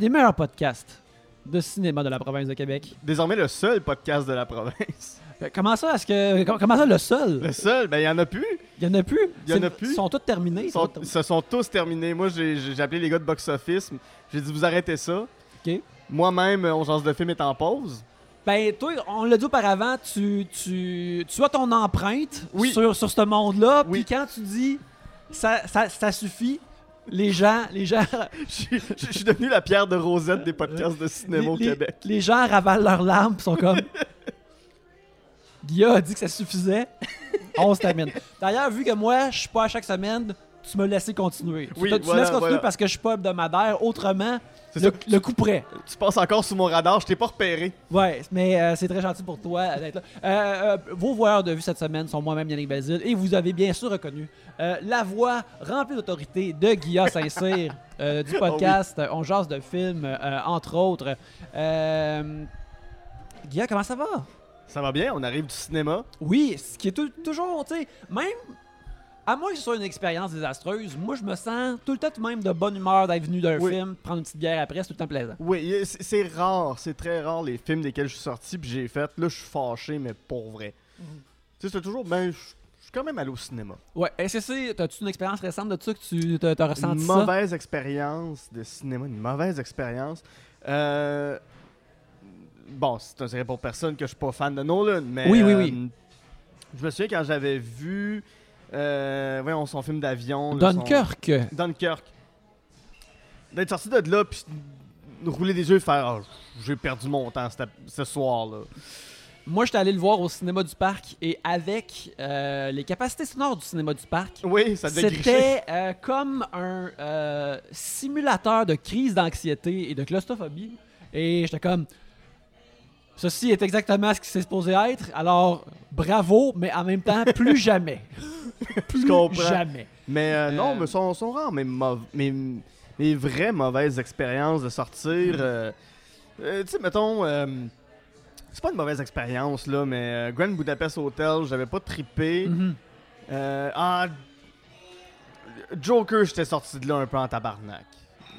des meilleurs podcasts de cinéma de la province de Québec. Désormais le seul podcast de la province. Euh, Comment ça, est-ce que. com- Comment ça, le seul? Le seul, ben il y en a plus. Il y en a plus? Il y en a plus. Ils sont tous terminés. Ils sont, ils se sont tous terminés. Moi, j'ai j'ai appelé les gars de box office. J'ai dit vous arrêtez ça. Ok. Moi-même, on chance de film est en pause. Ben, toi, on l'a dit auparavant, tu, tu, tu as ton empreinte Oui. sur, sur ce monde-là. Oui. Puis quand tu dis ça, ça, ça suffit, les gens, les gens, Je suis- je suis devenu la pierre de Rosette des podcasts de cinéma au les, Québec. les gens ravalent leurs larmes sont comme. Guilla a dit que ça suffisait. On se termine. D'ailleurs, vu que moi, je suis pas à chaque semaine, tu me laisses continuer. Tu- Oui, tu, voilà, laisses continuer voilà. parce que je suis pas hebdomadaire. Autrement, le, coup près. Tu passes encore sous mon radar, je t'ai pas repéré. Ouais, mais euh, c'est très gentil pour toi euh, d'être là. Euh, euh, vos voyeurs de vue cette semaine sont moi-même Yannick Basile et vous avez bien sûr reconnu la voix remplie d'autorité de Guilla Saint-Cyr du podcast euh, On jase de films, entre autres. Euh, Guilla, comment ça va? Ça va bien, on arrive du cinéma. Oui, ce qui est tou- toujours, tu sais, même à moins que ce soit une expérience désastreuse, moi je me sens tout le temps tout de même de bonne humeur d'être venu d'un Oui. film, prendre une petite bière après, c'est tout le temps plaisant. Oui, c'est rare, c'est très rare les films desquels je suis sorti puis j'ai fait. Là, je suis fâché, mais pour vrai. Mhm. Tu sais, c'est toujours, ben, je suis quand même allé au cinéma. Ouais, est-ce que c'est, t'as-tu une expérience récente de ça que tu t'as, ressenti une ça? mauvaise expérience de cinéma, une mauvaise expérience. Euh, Bon, c'est un secret pour personne que je suis pas fan de Nolan, mais Oui, oui, euh, oui. je me souviens quand j'avais vu, euh, voyons, son film d'avion. là, son- Dunkirk. Dunkirk. D'être sorti de là, puis de rouler des yeux et faire, Ah, j'ai perdu mon temps cette- ce soir-là. Moi, j'étais allé le voir au cinéma du parc et avec euh, les capacités sonores du cinéma du parc, Oui, ça devait gricher. c'était euh, comme un euh, simulateur de crise d'anxiété et de claustrophobie. Et j'étais comme. Ceci est exactement ce qui s'est supposé être. Alors, bravo, mais en même temps, plus jamais. plus jamais. Mais euh, non, Euh, mais sont, sont rares, mes, mes, mes vraies mauvaises expériences de sortir. euh, euh, tu sais, mettons, c'est pas une mauvaise expérience, là, mais Grand Budapest Hotel, j'avais pas trippé. Mhm. Ah, Joker, j'étais sorti de là un peu en tabarnak.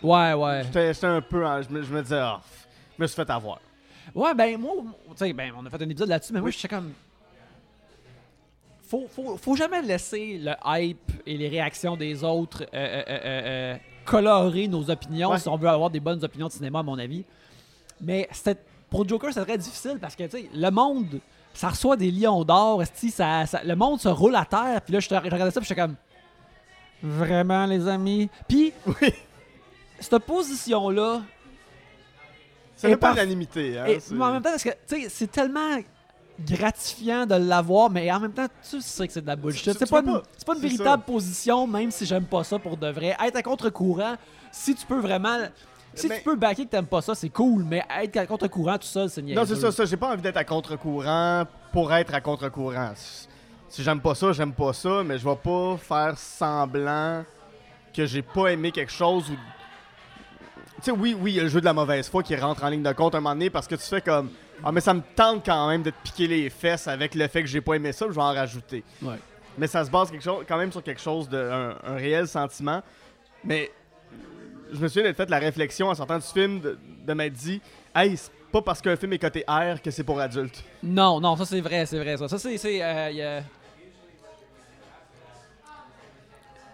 Ouais, ouais. J'étais un peu. en- je, me, je me disais, pff, je me suis fait avoir. Ouais, ben moi, tu sais, ben on a fait un épisode là-dessus, mais moi, je suis comme. Faut, faut, faut jamais laisser le hype et les réactions des autres euh, euh, euh, colorer nos opinions Ouais. si on veut avoir des bonnes opinions de cinéma, à mon avis. Mais c'était- pour Joker, c'est très difficile parce que, tu sais, le monde, ça reçoit des lions d'or, esti, ça, ça- le monde se roule à terre, puis là, je, te- je regardais ça, puis j'étais comme. Vraiment, les amis? Puis, Oui. cette position-là, Ça pas l'unanimité. Hein, mais en même temps, parce que c'est tellement gratifiant de l'avoir, mais en même temps, tu sais que c'est de la bullshit. C'est pas, pas. une véritable position, même si j'aime pas ça pour de vrai. Être à contre-courant, si tu peux vraiment. Si Mais- tu peux backer que t'aimes pas ça, c'est cool, mais être à contre-courant tout seul, c'est niaiseux. Non, c'est ça, ça. J'ai pas envie d'être à contre-courant pour être à contre-courant. Si j'aime pas ça, j'aime pas ça, mais je vais pas faire semblant que j'ai pas aimé quelque chose ou. Tu sais, oui, oui, il y a le jeu de la mauvaise foi qui rentre en ligne de compte un moment donné parce que tu fais comme. Ah, mais ça me tente quand même de te piquer les fesses avec le fait que j'ai pas aimé ça, je vais en rajouter. Ouais. Mais ça se base quelque chose, quand même sur quelque chose de. un, un réel sentiment. Mais je me souviens d'être fait la réflexion en sortant du film de, de m'être dit Hey, c'est pas parce qu'un film est coté R que c'est pour adultes. Non, non, ça c'est vrai, c'est vrai ça. Ça c'est. c'est euh, y a-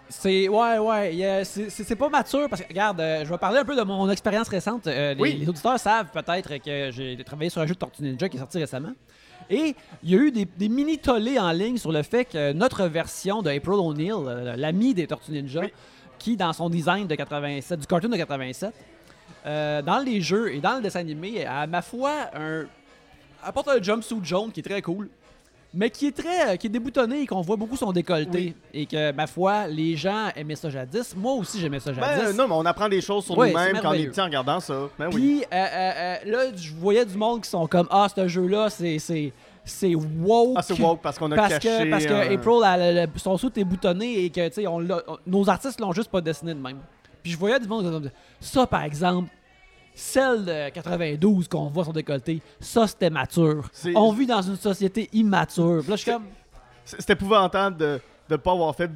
C'est. Ouais, ouais. a- C'est pas mature parce que, regarde, euh, je vais parler un peu de mon expérience récente. Euh, les, Oui. les auditeurs savent peut-être que j'ai travaillé sur un jeu de Tortue Ninja qui est sorti récemment. Et il y a eu des, des mini tollés en ligne sur le fait que notre version de April O'Neil, euh, l'ami des Tortues Ninja, Oui. qui dans son design de 87, du cartoon de 87, euh, dans les jeux et dans le dessin animé, à ma foi, un, apporte un jumpsuit jaune qui est très cool, mais qui est très, euh, qui est déboutonné et qu'on voit beaucoup son décolleté. Oui. Et que, ma foi, les gens aimaient ça jadis. Moi aussi, j'aimais ça jadis. Ben non, mais on apprend des choses sur nous-mêmes quand on est petit en regardant ça. Ben oui. Puis euh, euh, euh, là, je voyais du monde qui sont comme Ah, ce jeu-là, c'est, c'est, c'est woke. Ah, c'est woke parce qu'on a Parce caché. que, parce que April, elle- elle- son sou est boutonné et que, tu sais, on l'a- on- nos artistes l'ont juste pas dessiné de même. Puis je voyais du monde comme ça, par exemple, celle de 92 qu'on voit son décolleté, ça c'était mature. On vit dans une société immature. Là, je suis comme. C'est épouvantable de ne pas avoir fait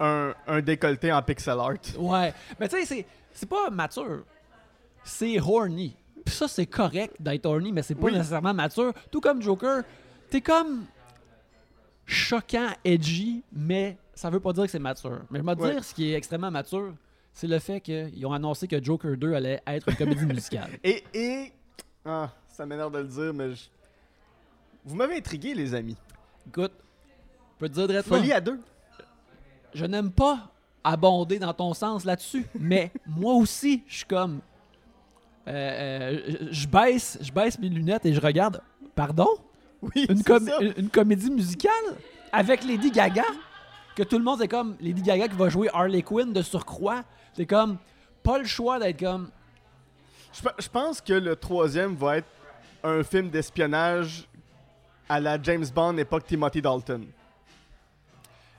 un, un décolleté en pixel art. Ouais. Mais tu sais, c'est, c'est pas mature. C'est horny. Puis ça, c'est correct d'être horny, mais c'est pas Oui. nécessairement mature. Tout comme Joker, t'es comme choquant, edgy, mais ça veut pas dire que c'est mature. Mais je vais te Ouais. dire, ce qui est extrêmement mature, c'est le fait qu'ils ont annoncé que Joker 2 allait être une comédie musicale. Et, et ah, ça m'énerve de le dire, mais je- vous m'avez intrigué, les amis. Écoute, je peux te dire directement, Folie à deux. je n'aime pas abonder dans ton sens là-dessus, mais moi aussi, je suis comme... euh, euh, je- baisse, je baisse mes lunettes et je regarde. Pardon? Oui, une, com- ça. une, une comédie musicale avec Lady Gaga? Que tout le monde est comme Lady Gaga qui va jouer Harley Quinn de surcroît c'est comme pas le choix d'être comme Je, pe- je pense que le troisième va être un film d'espionnage à la James Bond époque Timothy Dalton.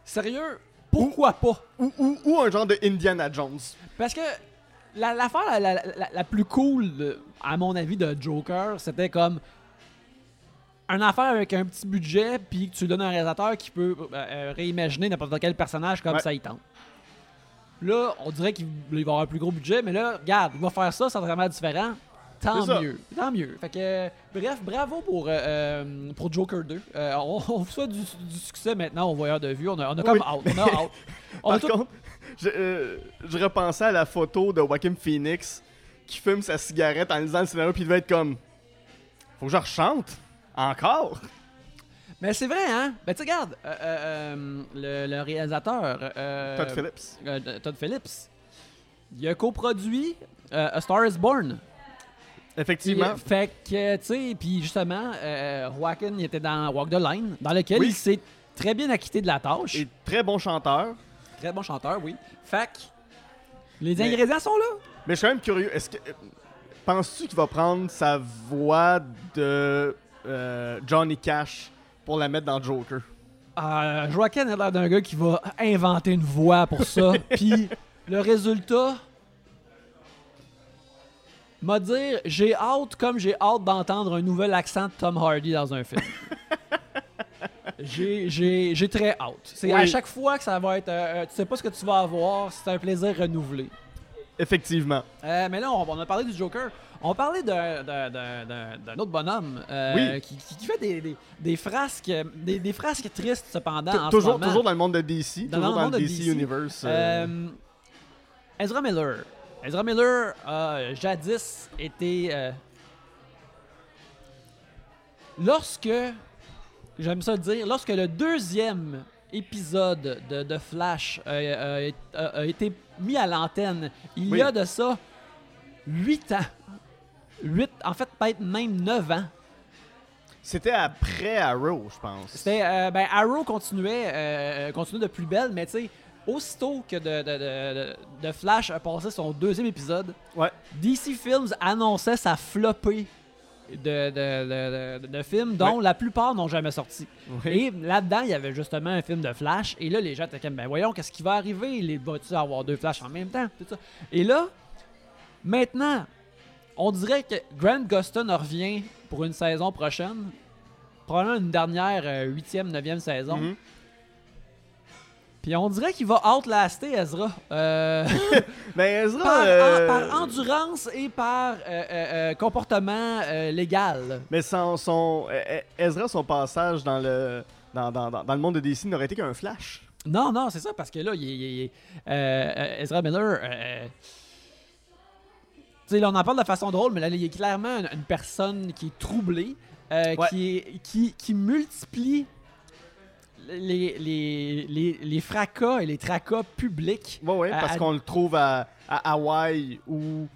sérieux? Pourquoi pas? Ou, ou- ou un genre de Indiana Jones. parce que la- l'affaire la, la, la- la plus cool de- à mon avis de Joker c'était comme un affaire avec un petit budget puis tu donnes à un réalisateur qui peut euh, euh, réimaginer n'importe quel personnage comme Ouais. ça il tente Là, on dirait qu'il il va avoir un plus gros budget, mais là, regarde, il va faire ça, c'est vraiment différent. Tant mieux, tant mieux. Fait que, euh, bref, bravo pour, euh, euh, pour Joker 2. Euh, on, on vous souhaite du, du succès maintenant au voyeur de vue. On a, on a comme Oui. out. On a out. On a Par tout- contre, je, euh, je repensais à la photo de Joaquin Phoenix qui fume sa cigarette en lisant le scénario puis il devait être comme Faut que je rechante Encore? Mais c'est vrai, hein? Ben, tu regarde, euh, euh, euh, le, le réalisateur. Todd Phillips. Todd Phillips. Il a coproduit A Star is Born. Effectivement. Fait que, tu sais, puis justement, euh, Joaquin il était dans Walk the Line, dans lequel Oui. il s'est très bien acquitté de la tâche. Et très bon chanteur. Très bon chanteur, oui. Fait que, les Mais- ingrédients sont là. Mais je suis quand même curieux. Est-ce que. Penses-tu qu'il va prendre sa voix de Johnny Cash pour la mettre dans Joker Euh, Joaquin a l'air d'un gars qui va inventer une voix pour ça. Puis le résultat, m'a dire, j'ai hâte comme j'ai hâte d'entendre un nouvel accent de Tom Hardy dans un film. J'ai- très hâte. C'est Oui. à chaque fois que ça va être, euh, euh, tu sais pas ce que tu vas avoir, c'est un plaisir renouvelé. Effectivement. Euh, mais là, on, on a parlé du Joker. On parlait d'un- autre bonhomme euh, Oui. qui, fait des, des, des frasques des, des frasques tristes cependant. En toujours, toujours dans le monde de DC. Dans toujours le dans monde le de DC, DC. Universe. euh, Euh, Ezra Miller. Ezra Miller a jadis été. euh, lorsque. J'aime ça le dire. Lorsque le deuxième épisode de, de Flash a, a- a été mis à l'antenne, il Oui. y a de ça 8 ans. 8, en fait, peut-être même 9 ans. C'était après Arrow, je pense. C'était. euh, ben, Arrow continuait, euh, continuait de plus belle, mais tu sais, aussitôt que de, de- de- Flash a passé son deuxième épisode, Ouais. DC Films annonçait sa flopée de, de, de- de- films dont la plupart n'ont jamais sorti. Oui. Et là-dedans, il y avait justement un film de Flash. Et là, les gens étaient comme, ben voyons, qu'est-ce qui va arriver? Les va-tu avoir deux Flash en même temps? Tout ça. Et là, maintenant, on dirait que Grant Gustin revient pour une saison prochaine. Probablement une dernière euh, huitième, neuvième saison. Mhm. Puis on dirait qu'il va outlaster Ezra. Euh, Mais Ezra. par, euh, en- par endurance et par euh, euh, comportement légal. Mais son, son, Ezra, son passage dans le, dans, dans, dans, dans le monde de DC n'aurait été qu'un flash. Non, non, c'est ça, parce que là, il, est- il euh, Ezra Miller. Tu sais, là, on en parle de façon drôle, mais là, il est clairement une, une personne qui est troublée, euh, Ouais. qui, est, qui, qui multiplie les, les, les, les fracas et les tracas publics. Ouais, À- parce à- qu'on le trouve à, à Hawaï où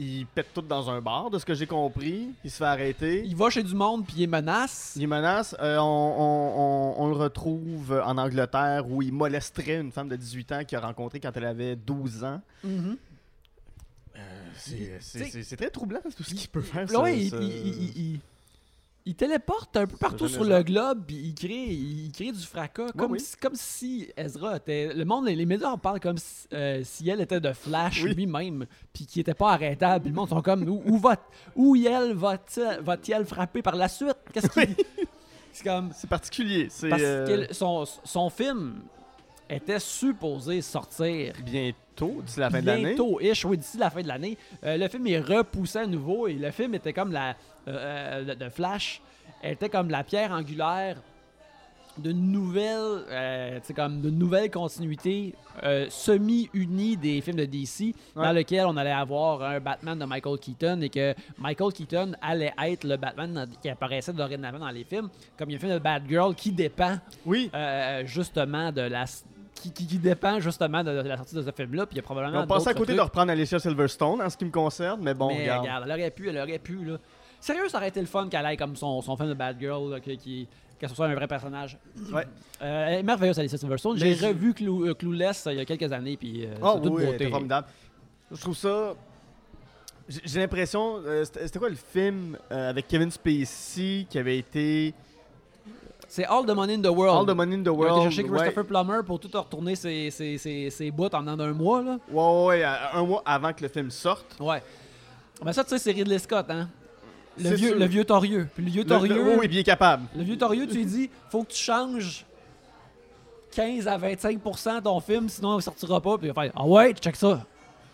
il pète tout dans un bar, de ce que j'ai compris. Il se fait arrêter. Il va chez du monde puis il menace. Il menace. Euh, on, on- on- on le retrouve en Angleterre où il molesterait une femme de 18 ans qu'il a rencontrée quand elle avait 12 ans. Mhm. C'est- C'est très troublant tout ce qu'il peut faire. Là, ça- ouais, il, ça- il- il- il- il téléporte un peu partout sur le globe, puis il crée, il crée du fracas, comme, oui. si, comme si Ezra était. Le monde, les médias en parlent comme si, euh, si elle était de Flash Oui. lui-même, puis qui était pas arrêtable. Puis le monde sont comme où, où va où elle va-t-elle va-t-elle frapper par la suite? Qu'est-ce qui C'est comme C'est particulier. C'est parce euh, que son, son film était supposé sortir Bientôt, d'ici la fin de l'année? bientôt, ish, oui, d'ici la fin de l'année. Euh, le film est repoussé à nouveau et le film était comme la. euh, euh, de Flash était comme la pierre angulaire d'une nouvelle, euh, tu sais, comme d'une nouvelle continuité euh, semi-unie des films de DC, dans lequel on allait avoir un Batman de Michael Keaton et que Michael Keaton allait être le Batman qui apparaissait dorénavant dans les films, comme il y a un film de Batgirl qui dépend Oui. euh, justement de la qui, qui- qui dépend justement de, la sortie de ce film-là, puis il y a probablement On passait à côté de reprendre Alicia Silverstone en ce qui me concerne, mais bon, mais regarde. regarde, elle aurait pu, elle aurait pu, là. Sérieux, ça aurait été le fun qu'elle aille comme son, son film de Bad Girl, là, que- qui, que ce soit un vrai personnage. Ouais. Euh, elle est merveilleuse, Alicia Silverstone. J'ai revu Clou- euh, Clueless euh, il y a quelques années, puis Oh toute oui, beauté. formidable. Je trouve ça. J'ai l'impression. c'était quoi le film avec Kevin Spacey qui avait été. C'est All the Money in the World. All the Money in the Il a été World. chercher ouais. Christopher Plummer pour tout retourner ses, ses, ses, ses bouts en d'un mois, là. Ouais, ouais, ouais, un mois avant que le film sorte. Ouais. Ben ça, tu sais, c'est Ridley Scott, hein. Le vieux, sûr. le vieux torieux. Puis le vieux Le- torieux... le- oui, oui, bien capable. Le vieux torieux, tu lui dis, faut que tu changes 15 à 25% ton film, sinon il sortira pas. Puis il va faire, ah ouais, check ça.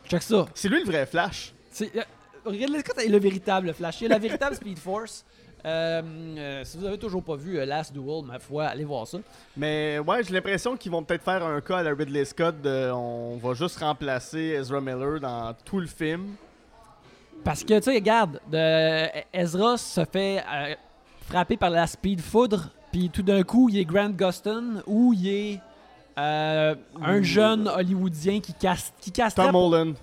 Check ça. C'est lui le vrai Flash. C'est, euh, Ridley Scott est le véritable Flash. Il est la véritable Speed Force. Euh, euh, si vous avez toujours pas vu euh, Last Duel, ma foi, allez voir ça. Mais ouais, j'ai l'impression qu'ils vont peut-être faire un cas à la Ridley Scott de on va juste remplacer Ezra Miller dans tout le film. Parce que, tu sais, regarde, de, Ezra se fait euh, frapper par la Speed Foudre, puis tout d'un coup, il est Grant Gustin, ou il est euh, un jeune Hollywoodien qui, casse, qui casterait Tom Holland.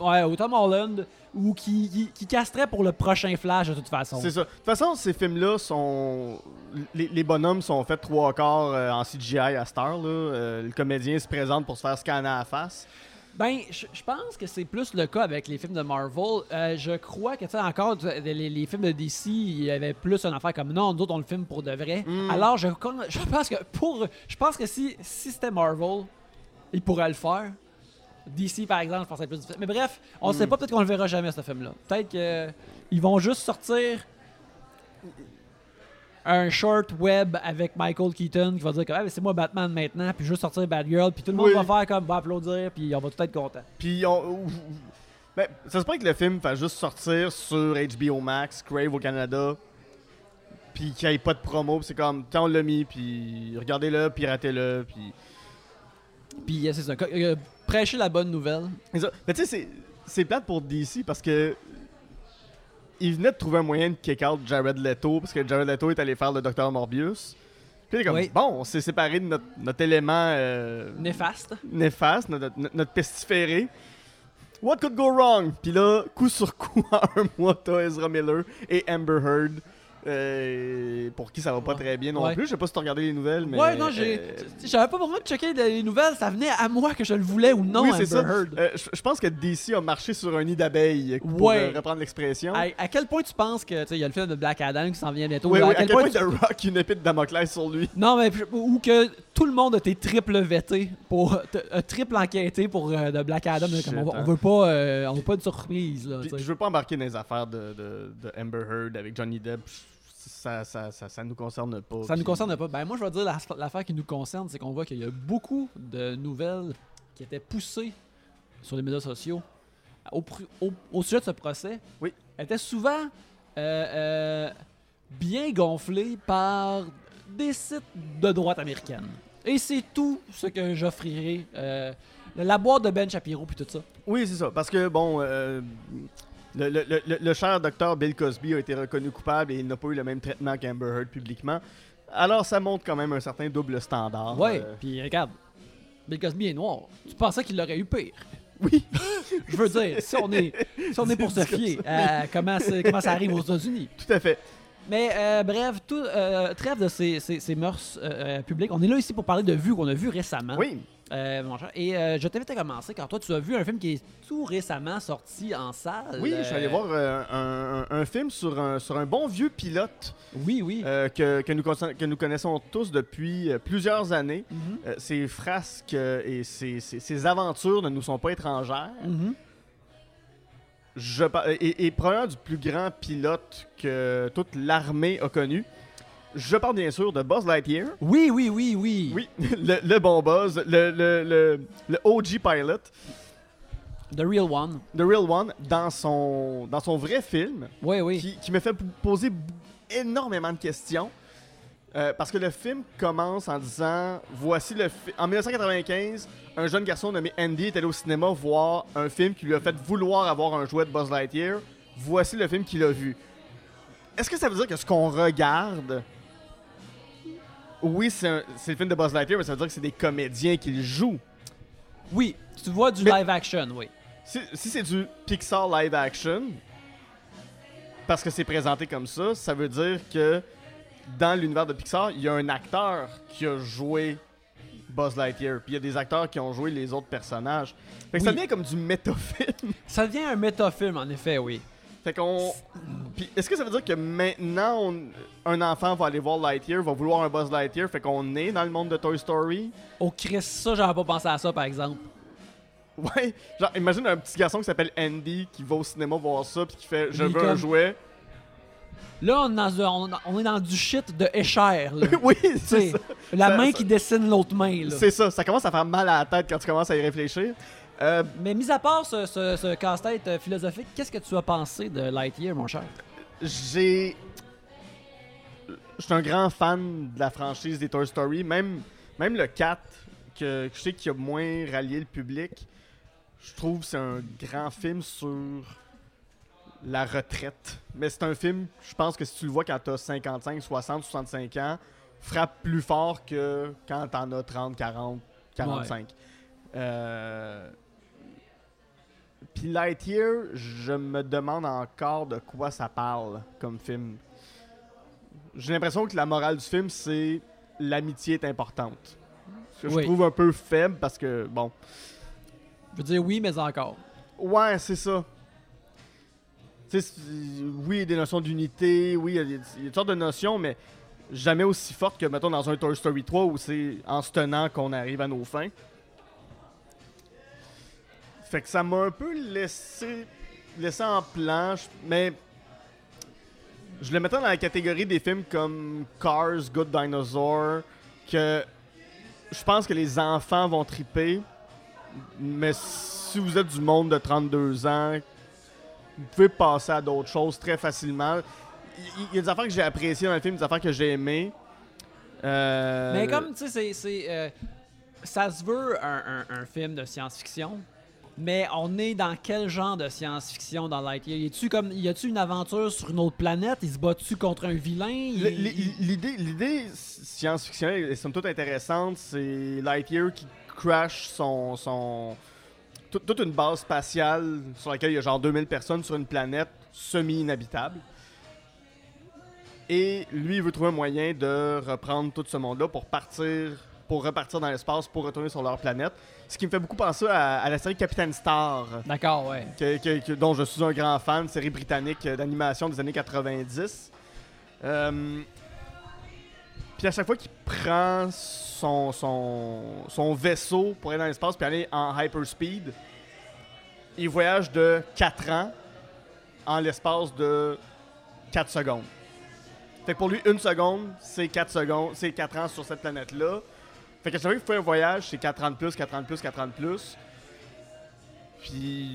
Ouais, ou Tom Holland, ou qui, qui, qui casterait pour le prochain Flash de toute façon. C'est ça. De toute façon, ces films-là sont. Les, les bonhommes sont faits trois quarts euh, en CGI à Star. Là. Euh, le comédien se présente pour se faire scanner à la face. Ben, je pense que c'est plus le cas avec les films de Marvel. Euh, je crois que, tu sais, encore, les, les films de DC, il y avait plus une affaire comme non, nous autres, on le filme pour de vrai. Mm. Alors, je pense que pour. Je pense que si, si c'était Marvel, ils pourraient le faire. DC, par exemple, je pense que c'est plus difficile. Mais bref, on Mm. sait pas, peut-être qu'on le verra jamais, ce film-là. Peut-être qu'ils vont juste sortir un short web avec Michael Keaton qui va dire que c'est moi Batman maintenant, puis juste sortir Batgirl, puis tout le monde Oui. va faire comme va applaudir, puis on va tout être content. Puis on. Ben, ça se pourrait que le film fasse juste sortir sur HBO Max, Crave au Canada. Puis qu'il n'y ait pas de promo. puis c'est comme, tant on l'a mis, puis regardez-le, piratez-le. Puis. Puis euh, c'est ça, euh, prêcher la bonne nouvelle. Mais tu sais, c'est- plate pour DC parce que. Il venait de trouver un moyen de kick out Jared Leto parce que Jared Leto est allé faire le Docteur Morbius. Puis il est comme, Oui. bon, on s'est séparé de notre, notre élément euh, Néfaste. néfaste, notre, notre, notre pestiféré. What could go wrong? Puis là, coup sur coup, en un mois, t'as Ezra Miller et Amber Heard. Euh, pour qui ça va pas Ouais. très bien non Ouais. plus. Je sais pas si t'as regardé les nouvelles, mais. ouais, non, j'ai. euh, J'avais pas besoin de checker les nouvelles, ça venait à moi que je le voulais ou non, oui, c'est ça. Euh, je pense que DC a marché sur un nid d'abeilles, pour Ouais. reprendre l'expression. À, à quel point tu penses que, tu sais, il y a le film de Black Adam qui s'en vient bientôt. Oui, à, oui, quel point tu- The Rock une épée de Damoclès sur lui. Non, mais ou que tout le monde a été triple vetté pour a triple enquêté pour de Black Adam. comme on, Shit, veut pas, euh, on veut pas une surprise là. Puis, je veux pas embarquer dans les affaires de, de, de Amber Heard avec Johnny Depp. Ça, ça, ça, ça nous concerne pas. Ça nous Puis- concerne pas. Ben moi je vais dire la- l'affaire qui nous concerne, c'est qu'on voit qu'il y a beaucoup de nouvelles qui étaient poussées sur les médias sociaux au, pr- au- au sujet de ce procès. Oui. Elles étaient souvent euh, euh, bien gonflées par des sites de droite américaine. Et c'est tout ce que j'offrirai. euh, la boîte de Ben Shapiro puis tout ça. Oui, c'est ça. Parce que, bon, euh, le, le- le- le cher docteur Bill Cosby a été reconnu coupable et il n'a pas eu le même traitement qu'Amber Heard publiquement. Alors, ça montre quand même un certain double standard. ouais. Euh, Puis regarde, Bill Cosby est noir. Tu pensais qu'il l'aurait eu pire. oui. Je veux dire, si on est, si on est pour se fier à comment, comment ça arrive aux États-Unis. Tout à fait. Mais euh, bref, tout, euh, trêve de ces, ces- ces mœurs euh, publiques. On est là ici pour parler de vues qu'on a vues récemment. Oui. Mon cher. Et euh, je t'invite à commencer car toi, tu as vu un film qui est tout récemment sorti en salle. Oui, je suis allé voir un, film sur un, sur un bon vieux pilote Oui, oui. que, que nous, que nous connaissons tous depuis plusieurs années. Euh, ses frasques et ses, ses- ses aventures ne nous sont pas étrangères. Mhm. Je, et, et probablement du plus grand pilote que toute l'armée a connu. Je parle bien sûr de Buzz Lightyear. Oui, oui, oui, oui. Oui, le, le bon Buzz, le, le, le, le OG pilot, The Real One. The Real One, dans son, dans son vrai film, Oui, oui. qui, qui me fait poser énormément de questions. Euh, parce que le film commence en disant voici le en 1995 un jeune garçon nommé Andy est allé au cinéma voir un film qui lui a fait vouloir avoir un jouet de Buzz Lightyear. Voici le film qu'il a vu. Est-ce que ça veut dire que ce qu'on regarde oui c'est le film de Buzz Lightyear mais ça veut dire que c'est des comédiens qui le jouent Oui, tu vois du Mais- live action, oui. si, si c'est du Pixar live action, parce que c'est présenté comme ça, ça veut dire que dans l'univers de Pixar, il y a un acteur qui a joué Buzz Lightyear, puis il y a des acteurs qui ont joué les autres personnages. Fait que ça devient comme du métafilm. Ça devient un métafilm, en effet, oui. fait qu'on. Puis est-ce que ça veut dire que maintenant, on- un enfant va aller voir Lightyear, va vouloir un Buzz Lightyear, fait qu'on est dans le monde de Toy Story? Oh, Chris, ça, j'aurais pas pensé à ça, par exemple. Ouais, genre imagine un petit garçon qui s'appelle Andy qui va au cinéma voir ça puis qui fait je veux un jouet. Là, on est dans, un- on, on est dans du shit de Escher, là. oui, c'est ça. la Ça- main ça- qui dessine l'autre main. C'est ça, ça commence à faire mal à la tête quand tu commences à y réfléchir. Euh, Mais mis à part ce, ce- ce casse-tête euh, philosophique, qu'est-ce que tu as pensé de Lightyear, mon cher? j'ai. Je suis un grand fan de la franchise des Toy Story. Même, même le 4, que, que je sais qu'il a moins rallié le public, je trouve que c'est un grand film sur la retraite. Mais c'est un film, je pense que si tu le vois quand t'as 55, 60, 65 ans, frappe plus fort que quand t'en as 30, 40, 45. Euh, Puis Lightyear, je me demande encore de quoi ça parle comme film. J'ai l'impression que la morale du film, c'est l'amitié est importante. Ce que Oui. je trouve un peu faible parce que, bon. Je veux dire oui, mais encore. Ouais, c'est ça. Oui, il y a des notions d'unité, oui, il y, a toutes sortes de notions, mais jamais aussi fortes que, mettons, dans un Toy Story 3 où c'est en se tenant qu'on arrive à nos fins. Fait que ça m'a un peu laissé, laissé en planche, mais je le mettais dans la catégorie des films comme Cars, Good Dinosaur, que je pense que les enfants vont triper, mais si vous êtes du monde de 32 ans, vous pouvez passer à d'autres choses très facilement. Il y, a des affaires que j'ai appréciées dans le film, des affaires que j'ai aimées. Euh, Mais comme, tu sais, c'est- euh, ça se veut un, un- un film de science-fiction, mais on est dans quel genre de science-fiction dans Lightyear Y a-tu comme, y a-tu une aventure sur une autre planète? Il se bat-tu contre un vilain? L'idée, science-fictionnelle est somme toute intéressante. C'est Lightyear qui crash son, son toute une base spatiale sur laquelle il y a genre 2000 personnes sur une planète semi-inhabitable. Et lui, il veut trouver un moyen de reprendre tout ce monde-là pour partir, pour repartir dans l'espace, pour retourner sur leur planète. Ce qui me fait beaucoup penser à, à la série Captain Star. D'accord, ouais. que- dont je suis un grand fan, série britannique d'animation des années 90. Euh, puis à chaque fois qu'il prend son, vaisseau pour aller dans l'espace puis aller en hyperspeed, il voyage de 4 ans en l'espace de 4 secondes. Fait que pour lui, une seconde, c'est 4 secondes, c'est 4 ans sur cette planète-là. Fait que chaque fois qu'il fait un voyage, c'est 4 ans de plus, 4 ans de plus, 4 ans de plus. Puis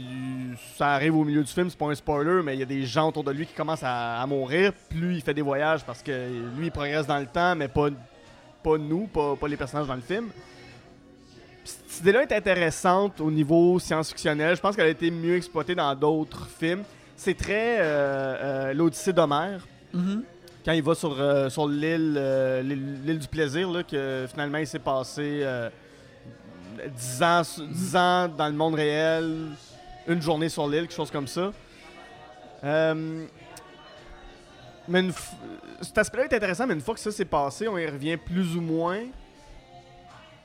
ça arrive au milieu du film, c'est pas un spoiler, mais il y a des gens autour de lui qui commencent à, à mourir. Plus il fait des voyages parce que lui il progresse dans le temps, mais pas, pas nous, pas, pas les personnages dans le film. Puis cette idée-là est intéressante au niveau science-fictionnel. Je pense qu'elle a été mieux exploitée dans d'autres films. C'est très euh, euh, l'Odyssée d'Homère Mhm. quand il va sur, euh, sur l'île du plaisir, là, que finalement il s'est passé 10, ans, su- 10 ans dans le monde réel, une journée sur l'île, quelque chose comme ça. Euh, mais cet aspect-là est intéressant, mais une fois que ça s'est passé, on y revient plus ou moins.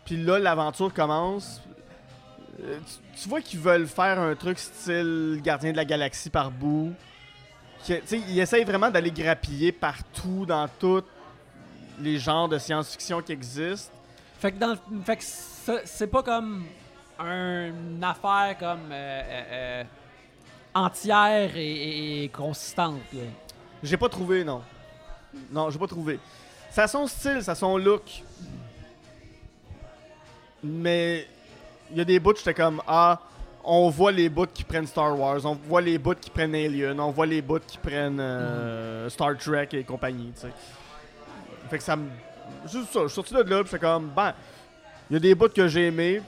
Puis là, l'aventure commence. Euh, tu, vois qu'ils veulent faire un truc style Gardien de la Galaxie par bout. Ils essayent vraiment d'aller grappiller partout dans tous les genres de science-fiction qui existent. Fait que, dans, c'est pas comme un- une affaire comme euh, euh, euh, entière et, consistante. J'ai pas trouvé, non. Non, j'ai pas trouvé. Ça a son style, ça a son look. Mais il y a des bouts, j'étais comme ah, on voit les bouts qui prennent Star Wars, on voit les bouts qui prennent Alien, on voit les bouts qui prennent euh, Star Trek et compagnie, tu sais. Fait que ça me juste ça, je suis sorti de là, j'étais comme ben, il y a des bouts que j'ai aimés,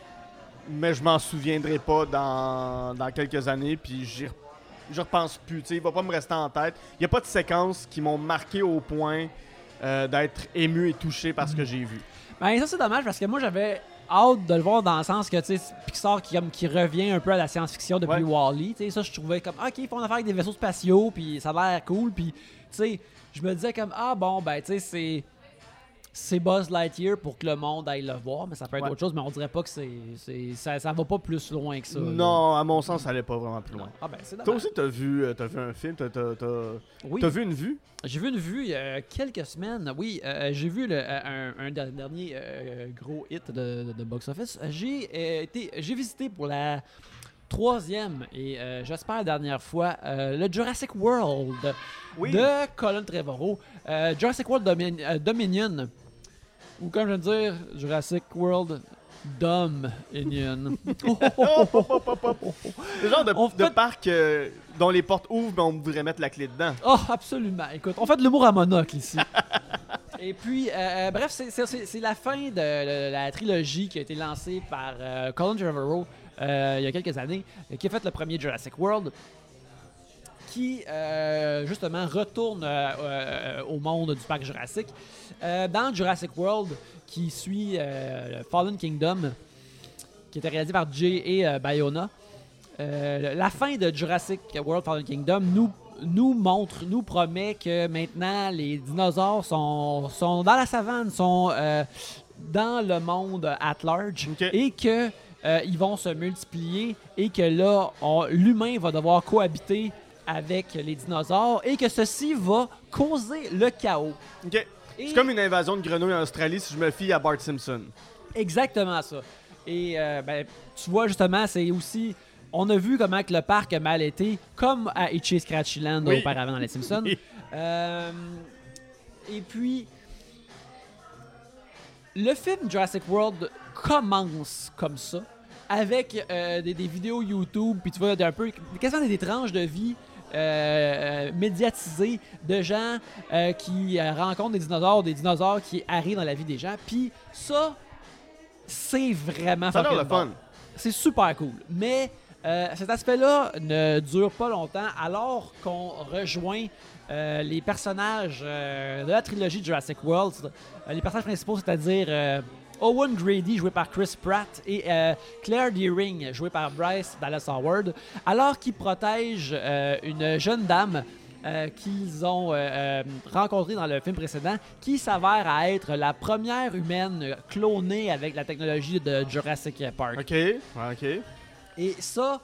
mais je m'en souviendrai pas dans, dans quelques années, puis j'y je repense plus, tu sais, il va pas me rester en tête. Il y a pas de séquences qui m'ont marqué au point euh, d'être ému et touché par ce que j'ai vu. Ben, ça, c'est dommage parce que moi, j'avais hâte de le voir dans le sens que, tu sais, Pixar qui, comme, qui revient un peu à la science-fiction depuis Ouais. Tu sais, ça, je trouvais comme, ok, ils font affaire avec des vaisseaux spatiaux, puis ça a l'air cool, puis, tu sais, je me disais comme, ah bon, ben, tu sais, c'est. C'est Buzz Lightyear pour que le monde aille le voir, mais ça peut être Ouais. autre chose, mais on dirait pas que c'est. Ça, ça va pas plus loin que ça. là. non, à mon sens, ça allait pas vraiment plus loin. Ah ben, c'est Toi aussi, t'as vu, euh, t'as vu un film, t'as, Oui. t'as vu une vue? J'ai vu une vue il y a quelques semaines. Oui, euh, j'ai vu le- euh, un, un der- dernier euh, gros hit de, de- de box-office. J'ai euh, été, j'ai visité pour la troisième et euh, j'espère la dernière fois euh, le Jurassic World Oui. de Colin Trevorrow. Euh, Jurassic World Domin- euh, Dominion. Ou comme je veux dire, Jurassic World Dominion. Le genre de, On de fait- parc euh, dont les portes ouvrent, mais on voudrait mettre la clé dedans. Oh, absolument. Écoute, on fait de l'humour à monocle ici. Et puis, euh, bref, c'est- la fin de, de la trilogie qui a été lancée par euh, Colin Trevorrow euh, il y a quelques années, qui a fait le premier Jurassic World, qui euh, justement retourne euh, au monde du parc Jurassic. Euh, dans Jurassic World, qui suit Fallen Kingdom, qui était réalisé par Jay et Bayona, la fin de Jurassic World Fallen Kingdom nous, nous montre, nous promet que maintenant les dinosaures sont, sont dans la savane, sont euh, dans le monde at large et que euh, ils vont se multiplier et que là, l'humain va devoir cohabiter avec les dinosaures et que ceci va causer le chaos. Ok. Et- C'est comme une invasion de grenouilles en Australie si je me fie à Bart Simpson. Exactement ça. Et euh, ben, tu vois, justement, c'est aussi. On a vu comment que le parc a mal été, comme à Itchy Scratchyland Oui. auparavant dans Les Simpsons. Oui. Euh, et puis, le film Jurassic World commence comme ça, avec euh, des, des vidéos YouTube, puis tu vois, un peu, quasiment des, tranches de vie euh, euh, médiatisées de gens euh, qui rencontrent des dinosaures, des dinosaures qui arrivent dans la vie des gens. Puis ça, c'est vraiment Ça le fun. C'est super cool. Mais cet aspect-là ne dure pas longtemps alors qu'on rejoint euh, les personnages euh, de la trilogie Jurassic World. Euh, les personnages principaux, c'est-à-dire Owen Grady, joué par Chris Pratt, et Claire Deering, jouée par Bryce Dallas Howard, alors qu'ils protègent une jeune dame qu'ils ont rencontrée dans le film précédent, qui s'avère à être la première humaine clonée avec la technologie de Jurassic Park. Ok. Ok. Et ça,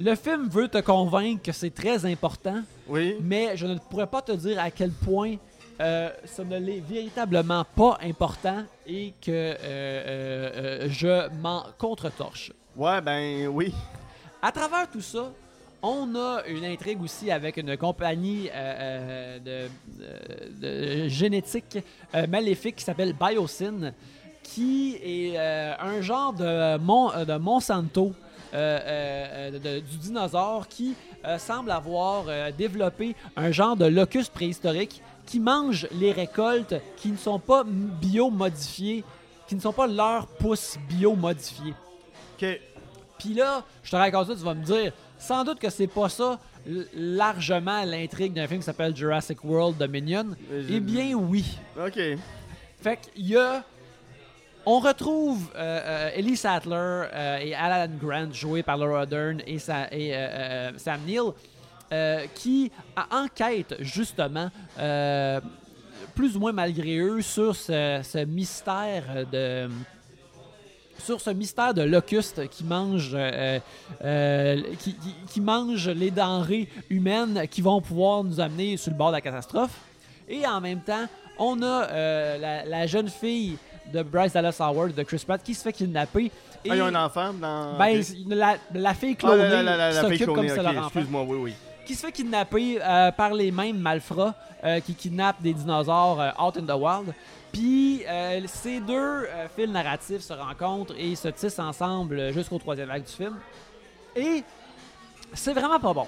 le film veut te convaincre que c'est très important, Oui. mais je ne pourrais pas te dire à quel point euh, ça ne l'est véritablement pas important et que euh, euh, euh, je m'en contre-torche. Ouais, ben oui. À travers tout ça, on a une intrigue aussi avec une compagnie euh, de, de- de génétique euh, maléfique qui s'appelle Biosyn, qui est euh, un genre de, Mon- de Monsanto euh, euh, de- du dinosaure qui euh, semble avoir développé un genre de locus préhistorique qui mange les récoltes qui ne sont pas biomodifiées, qui ne sont pas leurs pousses biomodifiées. Ok. Puis là, je te raconte ça, tu vas me dire, sans doute que c'est pas ça largement l'intrigue d'un film qui s'appelle Jurassic World Dominion. Eh bien oui. Ok. Fait qu'il y a... On retrouve euh, euh, Ellie Sattler euh, et Alan Grant, joués par Laura Dern et, Sa- et, Sam Neill, qui enquêtent justement, plus ou moins malgré eux, sur ce, mystère de sur ce mystère de locuste qui mange, les denrées humaines qui vont pouvoir nous amener sur le bord de la catastrophe. Et en même temps, on a la jeune fille de Bryce Dallas Howard, de Chris Pratt, qui se fait kidnapper. Et, Ah, il y a un enfant dans. ben, la, la fille Ah, clonée la, la, la, qui s'occupe comme clonée, si ok, c'était leur enfant. Excuse-moi, oui, oui. qui se fait kidnapper euh, par les mêmes malfrats euh, qui kidnappent des dinosaures euh, out in the wild. Puis euh, ces deux euh, fils narratifs se rencontrent et se tissent ensemble jusqu'au troisième acte du film. Et c'est vraiment pas bon.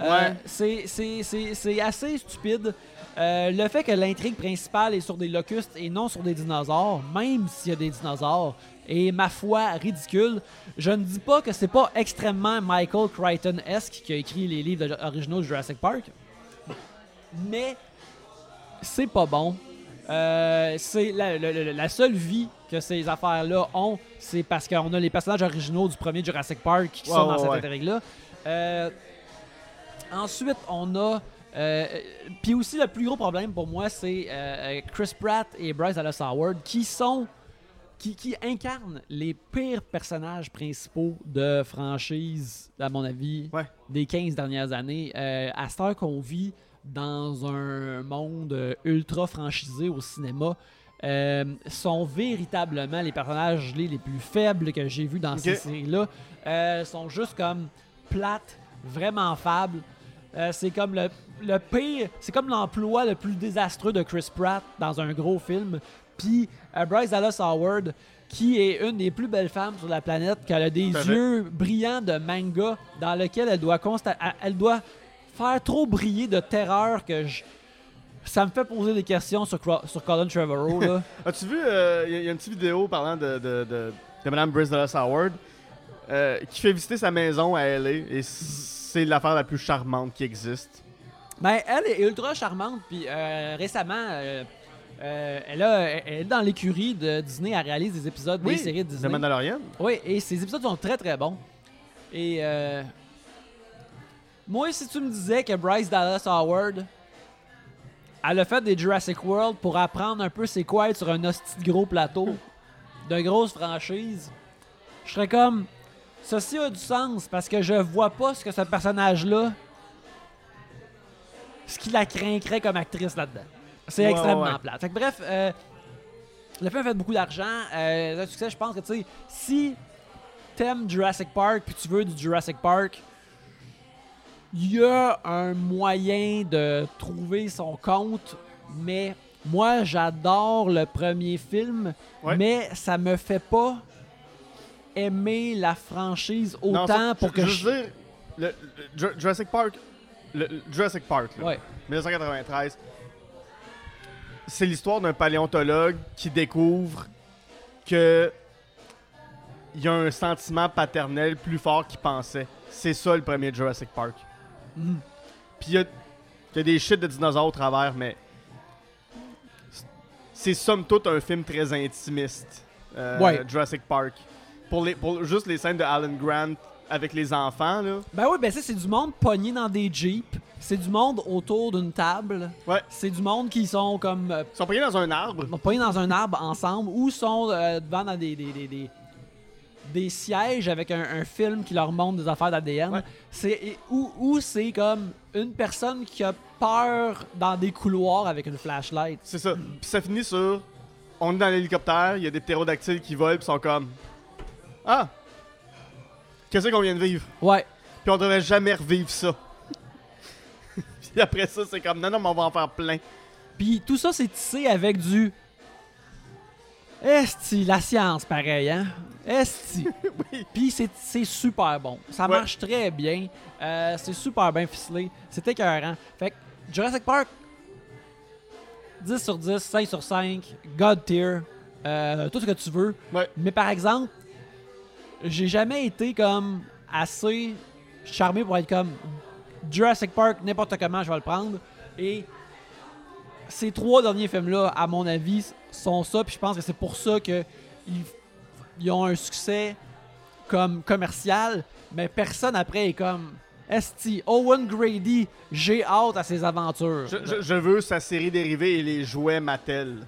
Euh, Ouais. c'est assez stupide. Euh, le fait que l'intrigue principale est sur des locustes et non sur des dinosaures, même s'il y a des dinosaures, est ma foi ridicule. Je ne dis pas que c'est pas extrêmement Michael Crichton-esque qui a écrit les livres originaux de Jurassic Park, mais c'est pas bon. Euh, c'est la, la- la- la seule vie que ces affaires-là ont, c'est parce qu'on a les personnages originaux du premier Jurassic Park qui sont dans cette ouais. intrigue-là. Euh, ensuite, on a. euh, Puis aussi, le plus gros problème pour moi, c'est euh, Chris Pratt et Bryce Dallas Howard qui sont. Qui, qui incarnent les pires personnages principaux de franchise, à mon avis, Ouais. des 15 dernières années. Euh, à cette heure qu'on vit dans un monde euh, ultra franchisé au cinéma, euh, sont véritablement les personnages les, les plus faibles que j'ai vus dans ces séries-là. Euh, sont juste comme plates, vraiment fables. Euh, c'est comme le, le pire, c'est comme l'emploi le plus désastreux de Chris Pratt dans un gros film. Puis euh, Bryce Dallas Howard, qui est une des plus belles femmes sur la planète, qui a des yeux brillants de manga, dans lequel elle doit consta- elle- doit faire trop briller de terreur que je- ça me fait poser des questions sur, Cro- sur Colin Trevorrow. là. As-tu vu, il y, a une petite vidéo parlant de, de, de, de Mme Brice Dallas Howard euh, qui fait visiter sa maison à LA et c'est l'affaire la plus charmante qui existe. Ben, elle est ultra charmante, puis euh, récemment, euh, euh, elle, a, elle est dans l'écurie de Disney, elle réalise des épisodes des séries de Disney. Mandalorian. Oui, et ces épisodes sont très très bons. Et euh, moi, si tu me disais que Bryce Dallas Howard, elle a fait des Jurassic World pour apprendre un peu c'est quoi être sur un hostie de gros plateau de grosse franchise, je serais comme ceci a du sens parce que je vois pas ce que ce personnage-là, ce qui la craindrait comme actrice là-dedans. C'est Ouais, extrêmement ouais. plate. Fait que bref, euh, le film a fait beaucoup d'argent. Euh, un succès, je pense que tu sais, si t'aimes Jurassic Park puis tu veux du Jurassic Park, il y a un moyen de trouver son compte, mais moi j'adore le premier film, Ouais. mais ça me fait pas aimer la franchise Non, autant ça- pour que je je. veux dire, le, le Ju- Jurassic Park, le, le Jurassic Park, là, Ouais. 1993, c'est l'histoire d'un paléontologue qui découvre que il y a un sentiment paternel plus fort qu'il pensait. C'est ça le premier Jurassic Park. Mhm. Puis il y a, il y a des shit de dinosaures au travers, mais c'est somme toute un film très intimiste. euh, Ouais. Jurassic Park. Pour, les, pour juste les scènes de Alan Grant avec les enfants, là. Ben oui, ben ça, c'est du monde pogné dans des jeeps. C'est du monde autour d'une table. Ouais. C'est du monde qui sont comme euh, Ils sont pris dans un arbre. pognés dans un arbre ensemble ou sont euh, devant dans des, des, des, des- des sièges avec un, un film qui leur montre des affaires d'ADN. Ouais. C'est ou, ou c'est comme une personne qui a peur dans des couloirs avec une flashlight. C'est ça. Puis ça finit sur. On est dans l'hélicoptère, il y a des ptérodactyles qui volent, puis sont comme. Ah! Qu'est-ce qu'on vient de vivre? Ouais. Puis on devrait jamais revivre ça. puis après ça, c'est comme non, non, mais on va en faire plein. Puis tout ça, c'est tissé avec du. Esti, la science, pareil, hein? Esti. oui. Puis c'est super bon. Ça Ouais. marche très bien. Euh, c'est super bien ficelé. C'est écœurant. Fait que Jurassic Park, 10 sur 10, 5 sur 5, God tier, euh, tout ce que tu veux. Ouais. Mais par exemple, j'ai jamais été comme assez charmé pour être comme Jurassic Park, n'importe comment, je vais le prendre. Et ces trois derniers films-là, à mon avis, sont ça. Puis je pense que c'est pour ça que ils, ont un succès comme commercial. Mais personne après est comme Esti, Owen Grady, j'ai hâte à ses aventures. Je- je veux sa série dérivée et les jouets Mattel.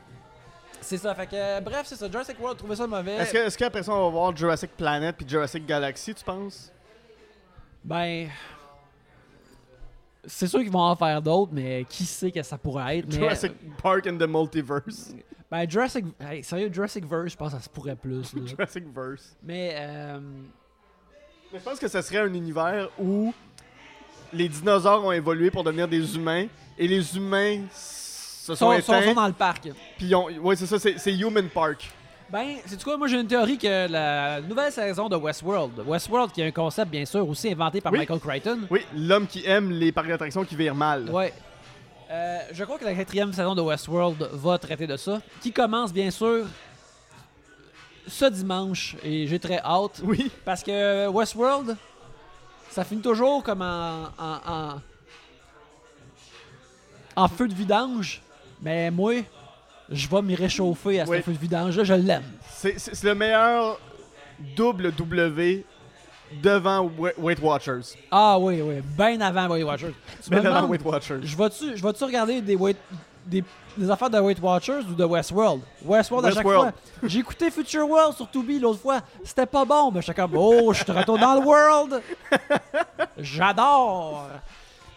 C'est ça. Fait que, euh, bref, c'est ça. Jurassic World, trouvez ça mauvais. Est-ce que- est-ce qu'après ça, on va voir Jurassic Planet puis Jurassic Galaxy, tu penses? Ben. C'est sûr qu'ils vont en faire d'autres, mais qui sait que ça pourrait être. Mais, Jurassic Park and the Multiverse. Ben, Jurassic. Hey, sérieux, Jurassic Verse, je pense que ça se pourrait plus. là. Jurassic Verse. mais, euh, Mais je pense que ce serait un univers où les dinosaures ont évolué pour devenir des humains et les humains se sont, Sont, sont- éteints. sont dans le parc. Puis ouais, c'est ça, c'est Human Park. Ben, c'est quoi? Moi, j'ai une théorie que la nouvelle saison de Westworld, Westworld qui est un concept, bien sûr, aussi inventé par Oui. Michael Crichton. Oui, l'homme qui aime les parcs d'attractions qui virent mal. Ouais. Euh, je crois que la quatrième saison de Westworld va traiter de ça. Qui commence, bien sûr, ce dimanche. Et j'ai très hâte. Oui. Parce que Westworld, ça finit toujours comme en, en, en, en feu de vidange. Mais moi, je vais m'y réchauffer à ce Oui. feu de vidange-là. Je l'aime. C'est le meilleur double W devant Weight Watchers. Ah oui, oui. Bien avant Weight Watchers. Devant demandes, Weight Watchers. je vais-tu regarder des, Weight- des, des affaires de Weight Watchers ou de Westworld? Westworld à chaque Westworld. fois. J'ai écouté Future World sur Tubi l'autre fois. C'était pas bon, mais j'étais comme, oh, je suis de retour dans le world. J'adore.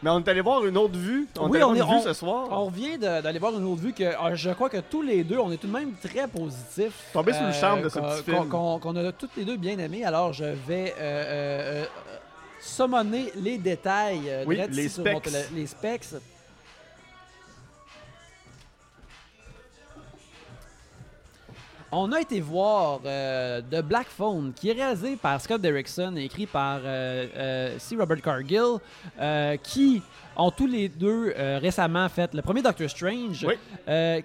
Mais on est allé voir une autre vue. On Oui, est allé on voir est- une vue on- ce soir. On revient d'aller voir une autre vue que euh, je crois que tous les deux, on est tout de même très positifs. Tombé sous le charme de ce qu'on- petit film. Qu'on a toutes les deux bien aimé. Alors, je vais euh, euh, euh, summoner les détails. euh, Oui, les mon specs. les specs. On a été voir euh, The Black Phone, qui est réalisé par Scott Derrickson et écrit par euh, euh, C. Robert Cargill, qui ont tous les deux récemment fait le premier Doctor Strange, Oui.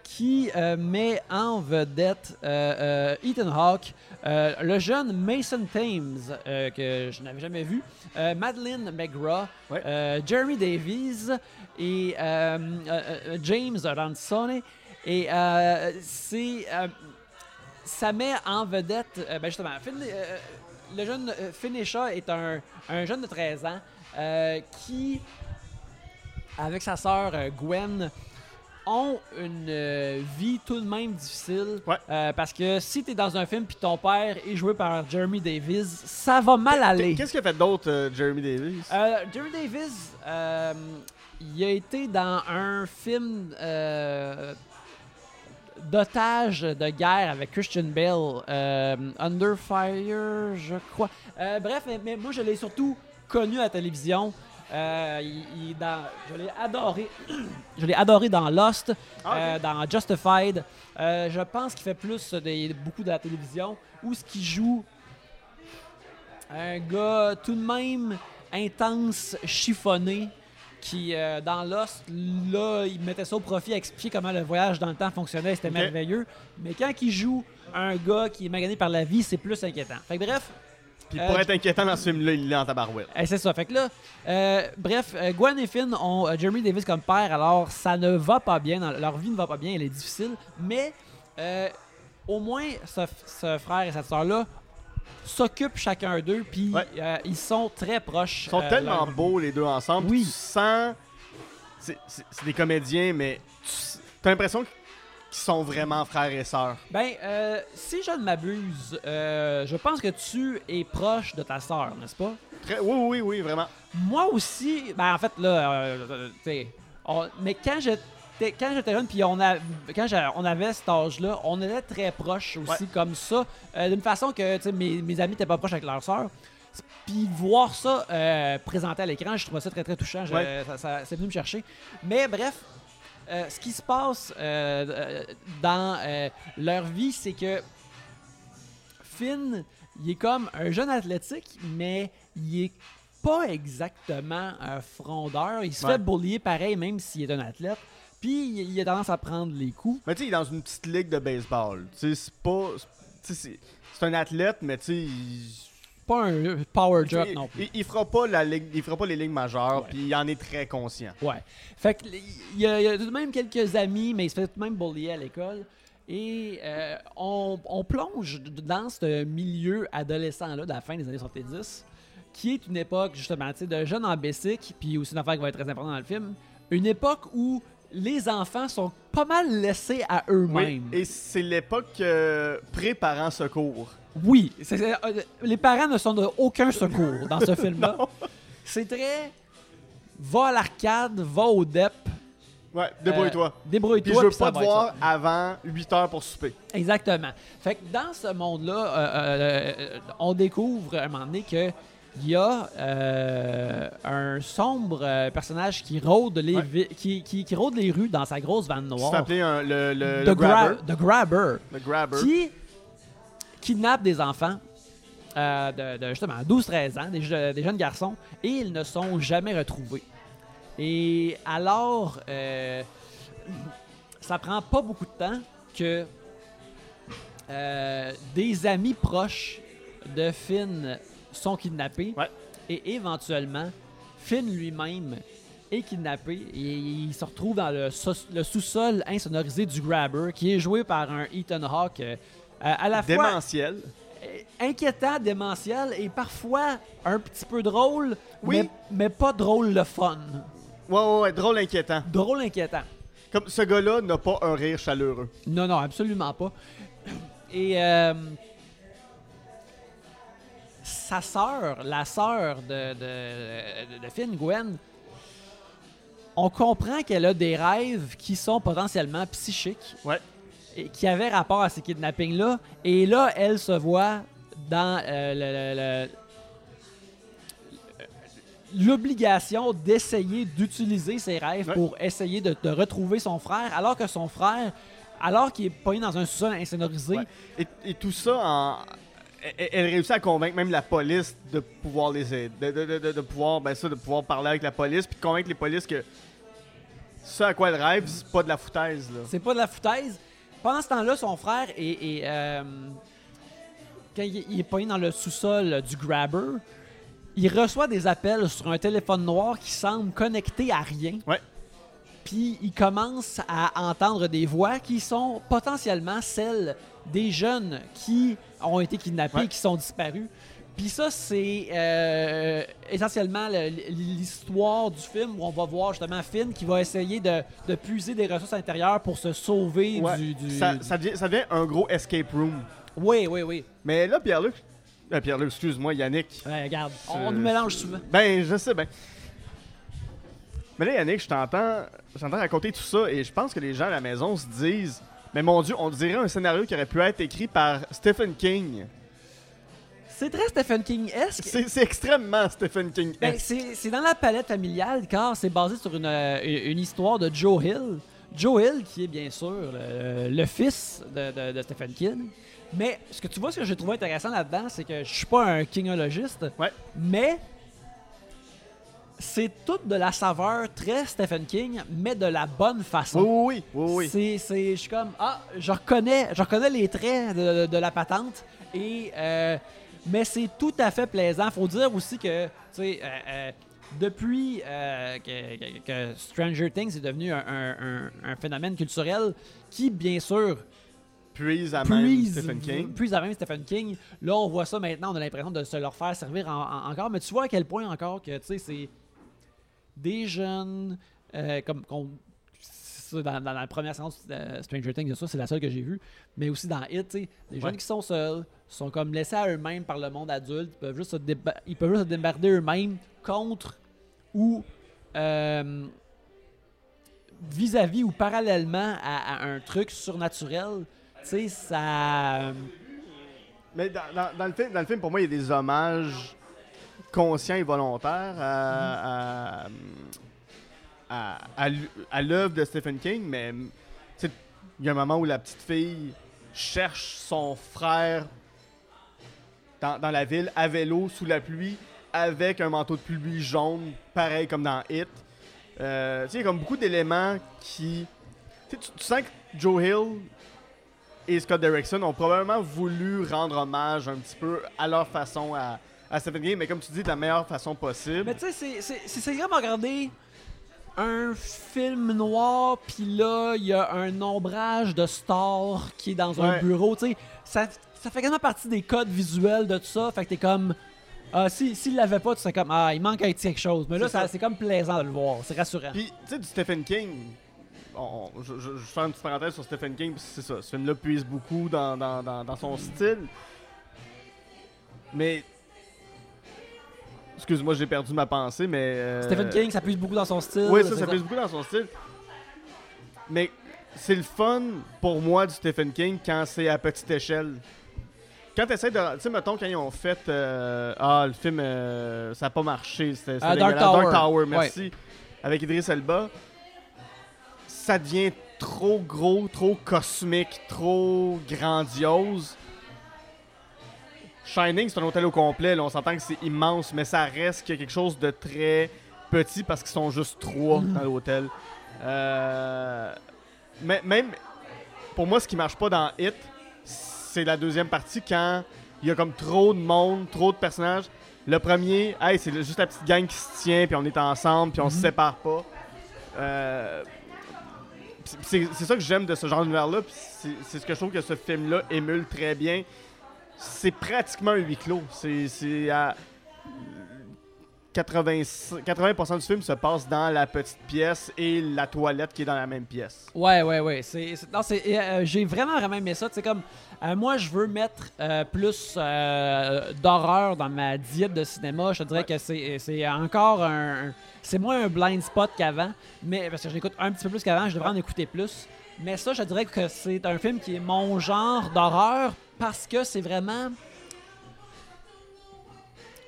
qui met en vedette Ethan Hawke, le jeune Mason Thames, que je n'avais jamais vu, Madeleine McGraw, euh, Jeremy Davies et James Ransone. Et c'est. Ça met en vedette, euh, ben justement, Finn- euh, le jeune euh, Finisha est un, un jeune de 13 ans euh, qui, avec sa sœur Gwen, ont une euh, vie tout de même difficile. Ouais. Euh, parce que si tu es dans un film puis ton père est joué par Jeremy Davis, ça va mal aller. Qu'est-ce qu'il a fait d'autre, euh, Jeremy Davis Euh, Jeremy Davis, il a été dans un film euh, d'otage de guerre avec Christian Bale, euh, Under Fire, je crois. Euh, bref, mais, mais moi je l'ai surtout connu à la télévision. Euh, il, il est dans, je l'ai adoré. je l'ai adoré dans Lost, Ah, euh, dans Justified. Je pense qu'il fait plus de, beaucoup de la télévision. Où ce qu'il joue un gars tout de même intense, chiffonné, qui euh, dans Lost, là, il mettait ça au profit à expliquer comment le voyage dans le temps fonctionnait, c'était merveilleux. Mais quand il joue un gars qui est magané par la vie, c'est plus inquiétant. Fait que bref, Puis euh, pour être inquiétant dans ce film-là, il est en tabarouette. eh, c'est ça. Fait que là, euh, bref, euh, Gwen et Finn ont euh, Jeremy Davis comme père, alors ça ne va pas bien, dans- leur vie ne va pas bien, elle est difficile, mais euh, au moins ce, ce frère et cette soeur-là s'occupent chacun d'eux, puis Ouais. euh, ils sont très proches. Ils sont euh, tellement leur- beaux les deux ensemble. Oui. Tu sens. C'est des comédiens, mais tu as l'impression qu'ils sont vraiment frères et sœurs. Ben, euh, si je ne m'abuse, euh, je pense que tu es proche de ta sœur, n'est-ce pas? Très- Oui, oui, oui, vraiment. Moi aussi, ben en fait là, tu sais, on- mais quand j'étais quand j'étais jeune, puis on a, quand on avait cet âge-là, on était très proches aussi comme ça, euh, d'une façon que mes, mes amis n'étaient pas proches avec leur sœur. Puis voir ça euh, présenté à l'écran, je trouvais ça très très touchant. Ouais. ça, ça- c'est venu me chercher. Mais bref, euh, ce qui se passe euh, dans leur vie, c'est que Finn, il est comme un jeune athlétique, mais il est pas exactement un frondeur. Il se Ouais. fait bullier pareil, même s'il est un athlète. Puis il, il a tendance à prendre les coups. Mais tu sais, il est dans une petite ligue de baseball. Tu sais, c'est pas. C'est un athlète, mais tu sais, il. Pas un power job il, non plus. il- il fera pas la ligue, il fera pas les ligues majeures, puis il en est très conscient. Ouais. Fait que il y, a, il y a tout de même quelques amis, mais il se fait tout de même bullier à l'école. Et euh, on, on plonge dans ce milieu adolescent-là, de la fin des années 70, qui est une époque, justement, tu sais, de jeunes en basic, puis aussi une affaire qui va être très importante dans le film, une époque où les enfants sont pas mal laissés à Oui, eux-mêmes. et c'est l'époque euh, pré-parents secours. Oui, euh, les parents ne sont de aucun secours dans ce film-là. C'est très... Va à l'arcade, va au DEP, Ouais, débrouille-toi. euh, débrouille-toi. Puis je veux puis pas te voir avant 8 heures pour souper. Exactement. Fait que dans ce monde-là, euh, on découvre à un moment donné que il y a euh, un sombre euh, personnage qui rôde, les Ouais. qui, qui, qui rôde les rues dans sa grosse vanne noire. fais appeler un- le, le, The, le Gra- grabber. The Grabber. Le grabber. Qui kidnappe des enfants euh, de, de, justement 12-13 ans, des, je- des jeunes garçons, et ils ne sont jamais retrouvés. Et alors, euh, ça prend pas beaucoup de temps que euh, des amis proches de Finn sont kidnappés Ouais. et éventuellement Finn lui-même est kidnappé et il se retrouve dans le, sous- le sous-sol insonorisé du Grabber qui est joué par un Ethan Hawke euh, à la fois Démentiel. inquiétant, démentiel et parfois un petit peu drôle, Oui. mais, mais pas drôle le fun. Ouais, ouais, ouais, drôle inquiétant. Drôle inquiétant. Comme ce gars-là n'a pas un rire chaleureux. Non, non, absolument pas. Et euh, sa sœur, la sœur de, de, de Finn, Gwen, on comprend qu'elle a des rêves qui sont potentiellement psychiques. Ouais. Et qui avaient rapport à ces kidnappings-là. Et là, elle se voit dans euh, l'obligation d'essayer d'utiliser ses rêves Ouais. pour essayer de, de retrouver son frère, alors que son frère, alors qu'il est pogné dans un sous-sol insonorisé, Ouais. Et, et tout ça, en... elle, elle réussit à convaincre même la police de pouvoir les aider. De, de- de- de- de pouvoir, ben ça, de pouvoir parler avec la police, puis de convaincre les polices que ce à quoi elle rêve, c'est pas de la foutaise. Là. c'est pas de la foutaise. Pendant ce temps-là, son frère est, est, euh, quand il, il est pogné dans le sous-sol du Grabber, il reçoit des appels sur un téléphone noir qui semble connecté à rien. Ouais. Puis il commence à entendre des voix qui sont potentiellement celles des jeunes qui ont été kidnappés, Ouais. qui sont disparus. Puis ça, c'est euh, essentiellement le- l'histoire du film où on va voir justement Finn qui va essayer de, de puiser des ressources intérieures pour se sauver Ouais. du... du- Ça, ça devient, ça devient un gros escape room. Oui, oui, oui. Mais là, Pierre-Luc, euh, Pierre-Luc, excuse-moi, Yannick. Ouais, regarde, on, on nous mélange souvent. Ben, je sais bien. Mais là, Yannick, je t'entends, je t'entends raconter tout ça et je pense que les gens à la maison se disent Mais mon Dieu, on dirait un scénario qui aurait pu être écrit par Stephen King. C'est très Stephen King-esque. C'est c'est extrêmement Stephen King. Ben, c'est c'est dans la palette familiale car c'est basé sur une, euh, une histoire de Joe Hill. Joe Hill, qui est bien sûr le, le fils de, de- de Stephen King. Mais ce que tu vois, ce que j'ai trouvé intéressant là-dedans, c'est que je suis pas un kingologiste, Ouais. mais c'est toute de la saveur très Stephen King, mais de la bonne façon. Oui, oui, oui. oui. C'est, je suis comme, ah, je reconnais, je reconnais les traits de, de- de la patente. Et, euh, mais c'est tout à fait plaisant. Faut dire aussi que, tu sais, euh, euh, depuis euh, que, que- que Stranger Things est devenu un, un- un- un phénomène culturel qui, bien sûr, Puis à même puise, Stephen King. puise à même Stephen King. Là, on voit ça maintenant, on a l'impression de se leur faire servir en- en- encore. Mais tu vois à quel point encore que, tu sais, c'est des jeunes, euh, comme ça, dans, dans la première séance de Stranger Things, ça, c'est la seule que j'ai vue. Mais aussi dans It, des Ouais. jeunes qui sont seuls, sont comme laissés à eux-mêmes par le monde adulte, ils peuvent juste se, déba- ils peuvent juste se démerder eux-mêmes contre ou euh, vis-à-vis ou parallèlement à, à un truc surnaturel. Tu sais, ça. Mais dans, dans- dans le film, dans le film, pour moi, il y a des hommages conscients et volontaires à, à, à, l'œuvre de Stephen King, mais il y a un moment où la petite fille cherche son frère dans, dans la ville à vélo sous la pluie avec un manteau de pluie jaune, pareil comme dans Hit. Euh, il y a comme beaucoup d'éléments qui. Tu- tu sens que Joe Hill et Scott Derrickson ont probablement voulu rendre hommage un petit peu à leur façon à, à Stephen King, mais comme tu dis, de la meilleure façon possible. Mais tu sais, c'est- comme regarder un film noir, puis là, il y a un ombrage de star qui est dans un bureau. Tu sais, ça, ça fait quasiment partie des codes visuels de tout ça. Fait que t'es comme. Ah, si, s'il l'avait pas, tu serais comme. Ah, il manque un petit quelque chose. Mais là, C'est comme plaisant de le voir. C'est rassurant. Puis, tu sais, du Stephen King, on- je, je- je fais une petite parenthèse sur Stephen King, c'est ça. Ce film-là puise beaucoup dans, dans- dans- dans son style. Mais. Excuse-moi, j'ai perdu ma pensée, mais. euh, Stephen King, ça puise beaucoup dans son style. Oui, ça, ça puise beaucoup dans son style. Mais c'est le fun pour moi du Stephen King quand c'est à petite échelle. quand t'essaies de. Tu sais, mettons, quand ils ont fait. euh, ah, le film, euh, ça n'a pas marché. C'était Ah, Dark. Tower. Dark Tower, merci. Avec Idris Elba. Ça devient trop gros, trop cosmique, trop grandiose. Shining, c'est un hôtel au complet. là, on s'entend que c'est immense, mais ça reste qu'il y a quelque chose de très petit parce qu'ils sont juste trois Mhm. dans l'hôtel. Euh, mais même pour moi, ce qui marche pas dans Hit, c'est la deuxième partie quand il y a comme trop de monde, trop de personnages. Le premier, hey, c'est juste la petite gang qui se tient, puis on est ensemble, puis on se Mhm. sépare pas. Euh, c'est- ça que j'aime de ce genre d'univers-là, c'est ce que je trouve que ce film-là émule très bien. C'est pratiquement un huis clos. C'est c'est à 80, 80% du film se passe dans la petite pièce et la toilette qui est dans la même pièce. Ouais, ouais, ouais. C'est, c'est- c'est, euh, j'ai vraiment, vraiment aimé ça. Sais, comme, euh, moi, je veux mettre euh, plus euh, d'horreur dans ma diète de cinéma. Je te dirais Ouais. que c'est, c'est encore un. un- C'est moins un blind spot qu'avant, mais parce que je l'écoute un petit peu plus qu'avant, je devrais en écouter plus. Mais ça, je dirais que c'est un film qui est mon genre d'horreur parce que c'est vraiment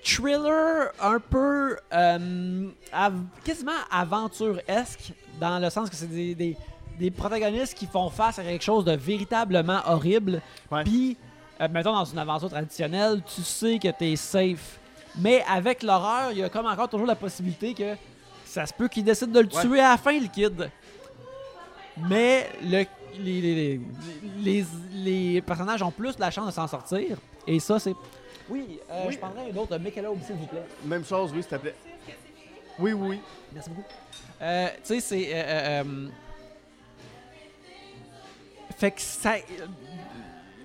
thriller un peu euh, av- quasiment aventure-esque dans le sens que c'est des, des- des protagonistes qui font face à quelque chose de véritablement horrible. Puis, euh, mettons dans une aventure traditionnelle, tu sais que t'es safe. Mais avec l'horreur, il y a comme encore toujours la possibilité que ça se peut qu'ils décident de le Ouais. tuer à la fin, le kid. Mais le, les, les, les, personnages ont plus la chance de s'en sortir. Et ça, c'est. Oui, euh, Oui. je prendrais une autre Michelob, s'il vous plaît. Même chose, oui, s'il te plaît. Oui, oui, oui. Merci beaucoup. Euh, tu sais, c'est. euh, euh, euh, fait que ça.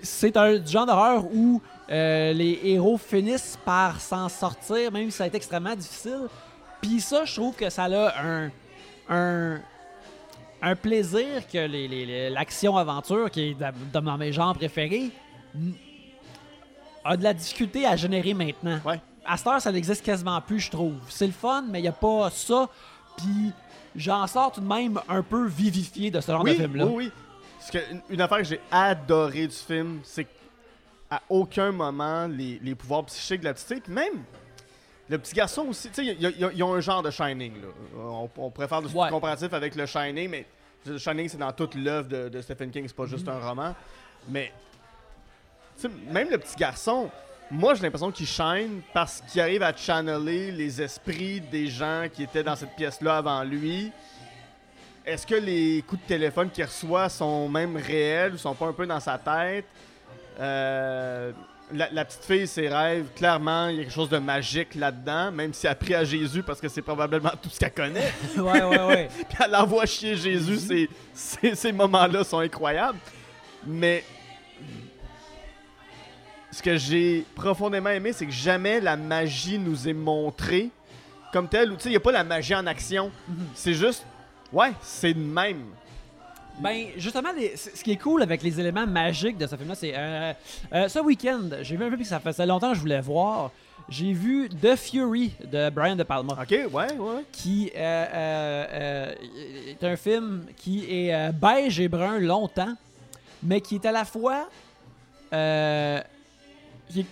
C'est un genre d'horreur où euh, les héros finissent par s'en sortir, même si ça a été extrêmement difficile. Puis ça, je trouve que ça a un. un un plaisir que l'action-aventure, qui est dans mes genres préférés, a de la difficulté à générer maintenant. Ouais. À cette heure, ça n'existe quasiment plus, je trouve. C'est le fun, mais il n'y a pas ça. Puis j'en sors tout de même un peu vivifié de ce genre de film-là. oui, oui. Parce que une, une affaire que j'ai adoré du film, c'est qu'à aucun moment, les, les pouvoirs psychiques de la petite même le petit garçon aussi, tu sais, ils ont un genre de Shining, là. On, faire du Ouais. comparatif avec le Shining, mais le Shining, c'est dans toute l'œuvre de, de Stephen King, c'est pas juste Mhm. un roman. Mais, tu sais, même le petit garçon, moi, j'ai l'impression qu'il shine parce qu'il arrive à channeler les esprits des gens qui étaient dans cette pièce-là avant lui. Est-ce que les coups de téléphone qu'il reçoit sont même réels ou sont pas un peu dans sa tête? Euh, la, la petite fille, ses rêves, clairement, il y a quelque chose de magique là-dedans, même si elle prie à Jésus parce que c'est probablement tout ce qu'elle connaît. ouais, ouais, ouais. Puis elle envoie chier Jésus, ces, ces, ces moments-là sont incroyables. Mais ce que j'ai profondément aimé, c'est que jamais la magie nous est montrée comme telle. ou Tu sais, il n'y a pas la magie en action. Mhm. C'est juste, ouais, c'est de même. Ben, justement, les- ce qui est cool avec les éléments magiques de ce film-là, c'est. euh, euh, ce week-end, j'ai vu un film que ça faisait longtemps que je voulais voir. J'ai vu The Fury de Brian De Palma. Ok, ouais, ouais. qui euh, est un film qui est beige et brun longtemps, mais qui est à la fois qui, est-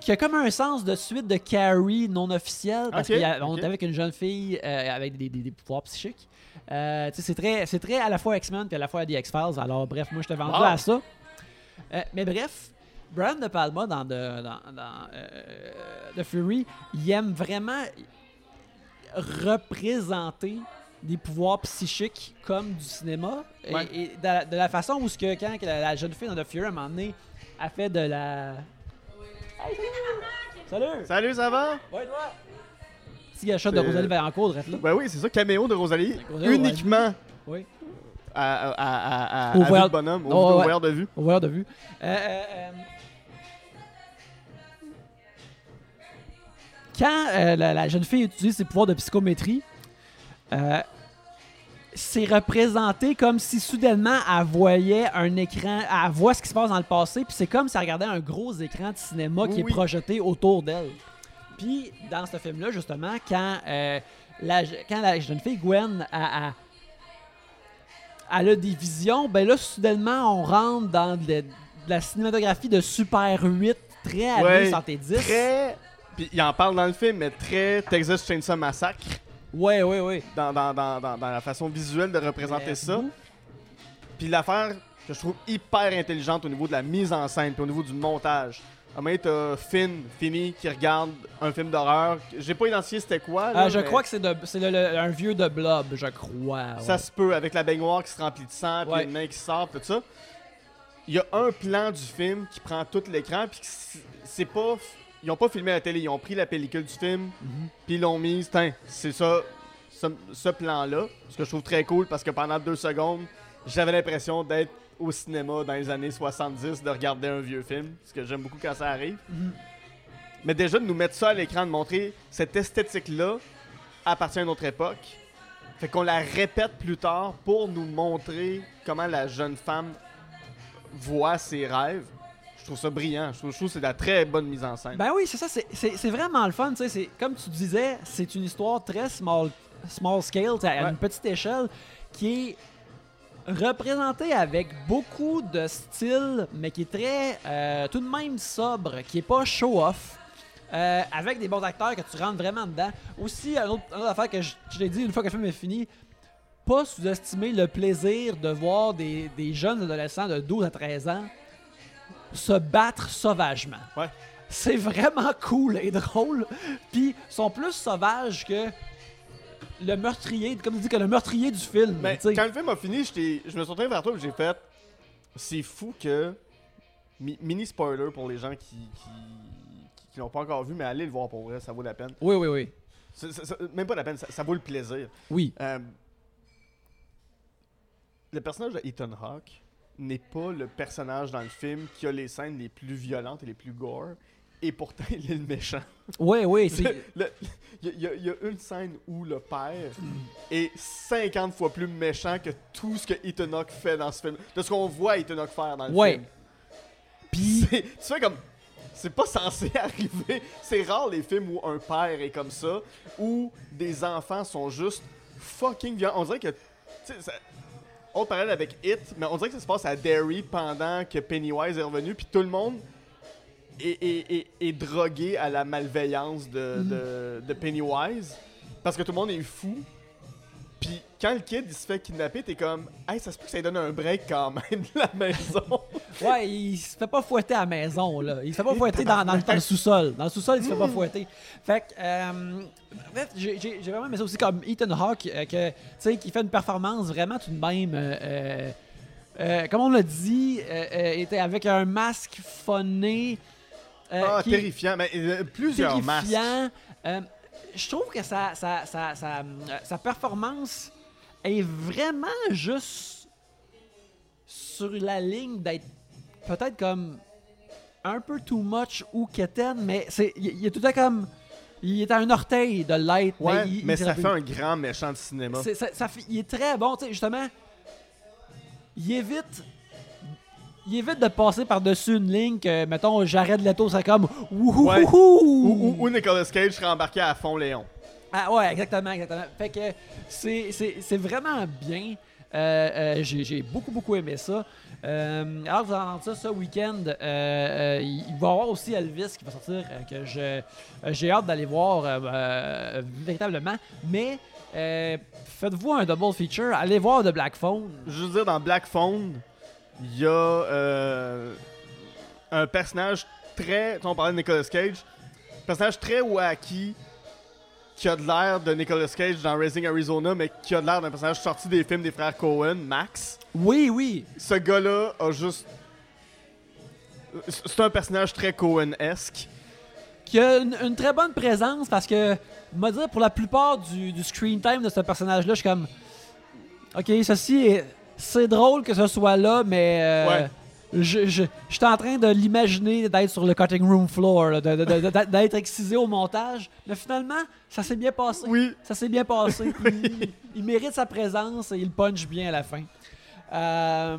qui a comme un sens de suite de Carrie non officiel parce qu'on ok. est avec une jeune fille euh, avec des, des- des pouvoirs psychiques. Euh, c'est très, très à la fois X-Men et à la fois The X-Files. Alors bref, moi je t'ai vendu Wow. à ça. Euh, mais bref, Brian De Palma dans, de- dans, dans, euh, The Fury, il aime vraiment représenter des pouvoirs psychiques comme du cinéma. Et- Ouais. Et, de, la, de la façon où ce que, quand la, la jeune fille dans The Fury, à un moment donné, a fait de la... Salut! Salut, ça va? Ouais, toi! Petit gâchette de Rosalie Vaillancourt, là. Ben oui, c'est ça, caméo de Rosalie. Rosalie, uniquement Oui. à, à, à, à, Au à voyeur- bonhomme, au, Oh, au ouais. voyeur de vue. Au voyeur de vue. Euh, euh, euh, Quand euh, la, la jeune fille utilise ses pouvoirs de psychométrie, c'est représenté comme si soudainement elle voyait un écran, elle voit ce qui se passe dans le passé, puis c'est comme si elle regardait un gros écran de cinéma qui Oui, est projeté autour d'elle. Puis dans ce film-là, justement, quand, euh, la, quand la jeune fille Gwen a, a- elle a des visions, ben là, soudainement, on rentre dans, de la cinématographie de Super 8, très années Ouais, 70. Très. Puis il en parle dans le film, mais très Texas Chainsaw Massacre Ouais, ouais, ouais. dans, dans, dans, dans, dans la façon visuelle de représenter ça. Puis l'affaire que je trouve hyper intelligente au niveau de la mise en scène, puis au niveau du montage. Un moment, t'as Finn, Finny, qui regarde un film d'horreur. J'ai pas identifié c'était quoi. là, Ah, je mais crois que c'est de- c'est le- le- un vieux de Blob, je crois. Ça se peut, avec la baignoire qui se remplit de sang, puis Ouais. une main qui sort, tout ça. Il y a un plan du film qui prend tout l'écran, puis c'est- pas. Ils ont pas filmé à la télé, ils ont pris la pellicule du film, Mhm. puis ils l'ont mise. Tiens, c'est ça, ce, ce plan-là. Ce que je trouve très cool parce que pendant deux secondes, j'avais l'impression d'être au cinéma dans les années 70, de regarder un vieux film, ce que j'aime beaucoup quand ça arrive. Mhm. Mais déjà de nous mettre ça à l'écran, de montrer cette esthétique-là appartient à une autre époque. Fait qu'on la répète plus tard pour nous montrer comment la jeune femme voit ses rêves. Je trouve ça brillant. Je trouve, je trouve que c'est de la très bonne mise en scène. Ben oui, c'est ça, c'est- vraiment le fun, c'est comme tu disais, c'est une histoire très small, small scale, à Ouais. une petite échelle, qui est représentée avec beaucoup de style, mais qui est très, euh, tout de même sobre, qui est pas show-off, euh, avec des bons acteurs que tu rentres vraiment dedans. Aussi, une autre, une autre affaire que je, je l'ai dit une fois que le film est fini, pas sous-estimer le plaisir de voir des, des jeunes adolescents de 12 à 13 ans se battre sauvagement. Ouais. C'est vraiment cool et drôle. Puis ils sont plus sauvages que le meurtrier, comme tu dis, que le meurtrier du film. Mais quand le film a fini, je me suis retourné vers toi et j'ai fait. C'est fou que. mi- mini spoiler pour les gens qui, qui, l'ont pas encore vu, mais allez le voir pour vrai, ça vaut la peine. Oui, oui, oui. Même pas la peine, ça, ça vaut le plaisir. Oui. Euh, le personnage de Ethan Hawke n'est pas le personnage dans le film qui a les scènes les plus violentes et les plus gore, et pourtant il est le méchant. Oui, oui. Il y, a- y une scène où le père est 50 fois plus méchant que tout ce que Ethan Hawke fait dans ce film. De ce qu'on voit Ethan Hawke faire dans le Ouais. film. Puis, Tu fais comme. C'est pas censé arriver. C'est rare les films où un père est comme ça, où des enfants sont juste fucking violents. On dirait que. ça- On parallèle avec It, mais on dirait que ça se passe à Derry pendant que Pennywise est revenu, puis tout le monde est, est- est- est drogué à la malveillance de, de- de Pennywise, parce que tout le monde est fou. Puis quand le kid il se fait kidnapper, t'es comme, hey, ça se peut que ça lui donne un break quand même de la maison. ouais, il se fait pas fouetter à la maison, là. Il se fait pas fouetter dans, dans le- dans le sous-sol. Dans le sous-sol, il se fait pas fouetter. Fait que, euh, en fait, j'ai vraiment aimé ça aussi comme Ethan Hawke, euh, que, tu sais, qui fait une performance vraiment tout de même. euh, euh, euh, comme on l'a dit, euh, euh, était avec un masque phoné. Euh, ah, qui- terrifiant. Mais euh, plusieurs terrifiant. Euh, je trouve que sa, sa, sa, sa, performance est vraiment juste sur la ligne d'être peut-être comme un peu too much ou quétaine, mais c'est il est tout à comme il est à un orteil de l'être. Ouais, il- mais il- ça fait un grand méchant de cinéma. ça, il est très bon, tu sais, justement. Il évite. Il évite de passer par-dessus une ligne que, mettons, j'arrête l'auto, c'est comme. Wouhou! Ouais. Ou, ou- ou Nicolas Cage serait embarqué à fond Léon. Ah ouais, exactement, exactement. Fait que c'est, vraiment bien. Euh, euh, j'ai, beaucoup, beaucoup aimé ça. Euh, alors, vous entendez ça ce week-end. euh, euh, il va y avoir aussi Elvis qui va sortir, euh, que j'ai hâte d'aller voir véritablement. Mais faites-vous un double feature. Allez voir The Black Phone. Je veux dire, dans Black Phone, il y a euh, un personnage très. On parlait de Nicolas Cage. Un personnage très wacky qui a de l'air de Nicolas Cage dans Raising Arizona, mais qui a de l'air d'un personnage sorti des films des frères Cohen, Max. Oui, oui. Ce gars-là a juste. C'est un personnage très Cohen-esque. Qui a une, une très bonne présence parce que, me dire, pour la plupart du, du screen time de ce personnage-là, je suis comme. Ok, ceci est. C'est drôle que ce soit là, mais. euh, Ouais. Je, je, je suis en train de l'imaginer d'être sur le cutting room floor, d'être excisé au montage. Mais finalement, ça s'est bien passé. Oui. Ça s'est bien passé. il, il mérite sa présence et il punch bien à la fin. Euh,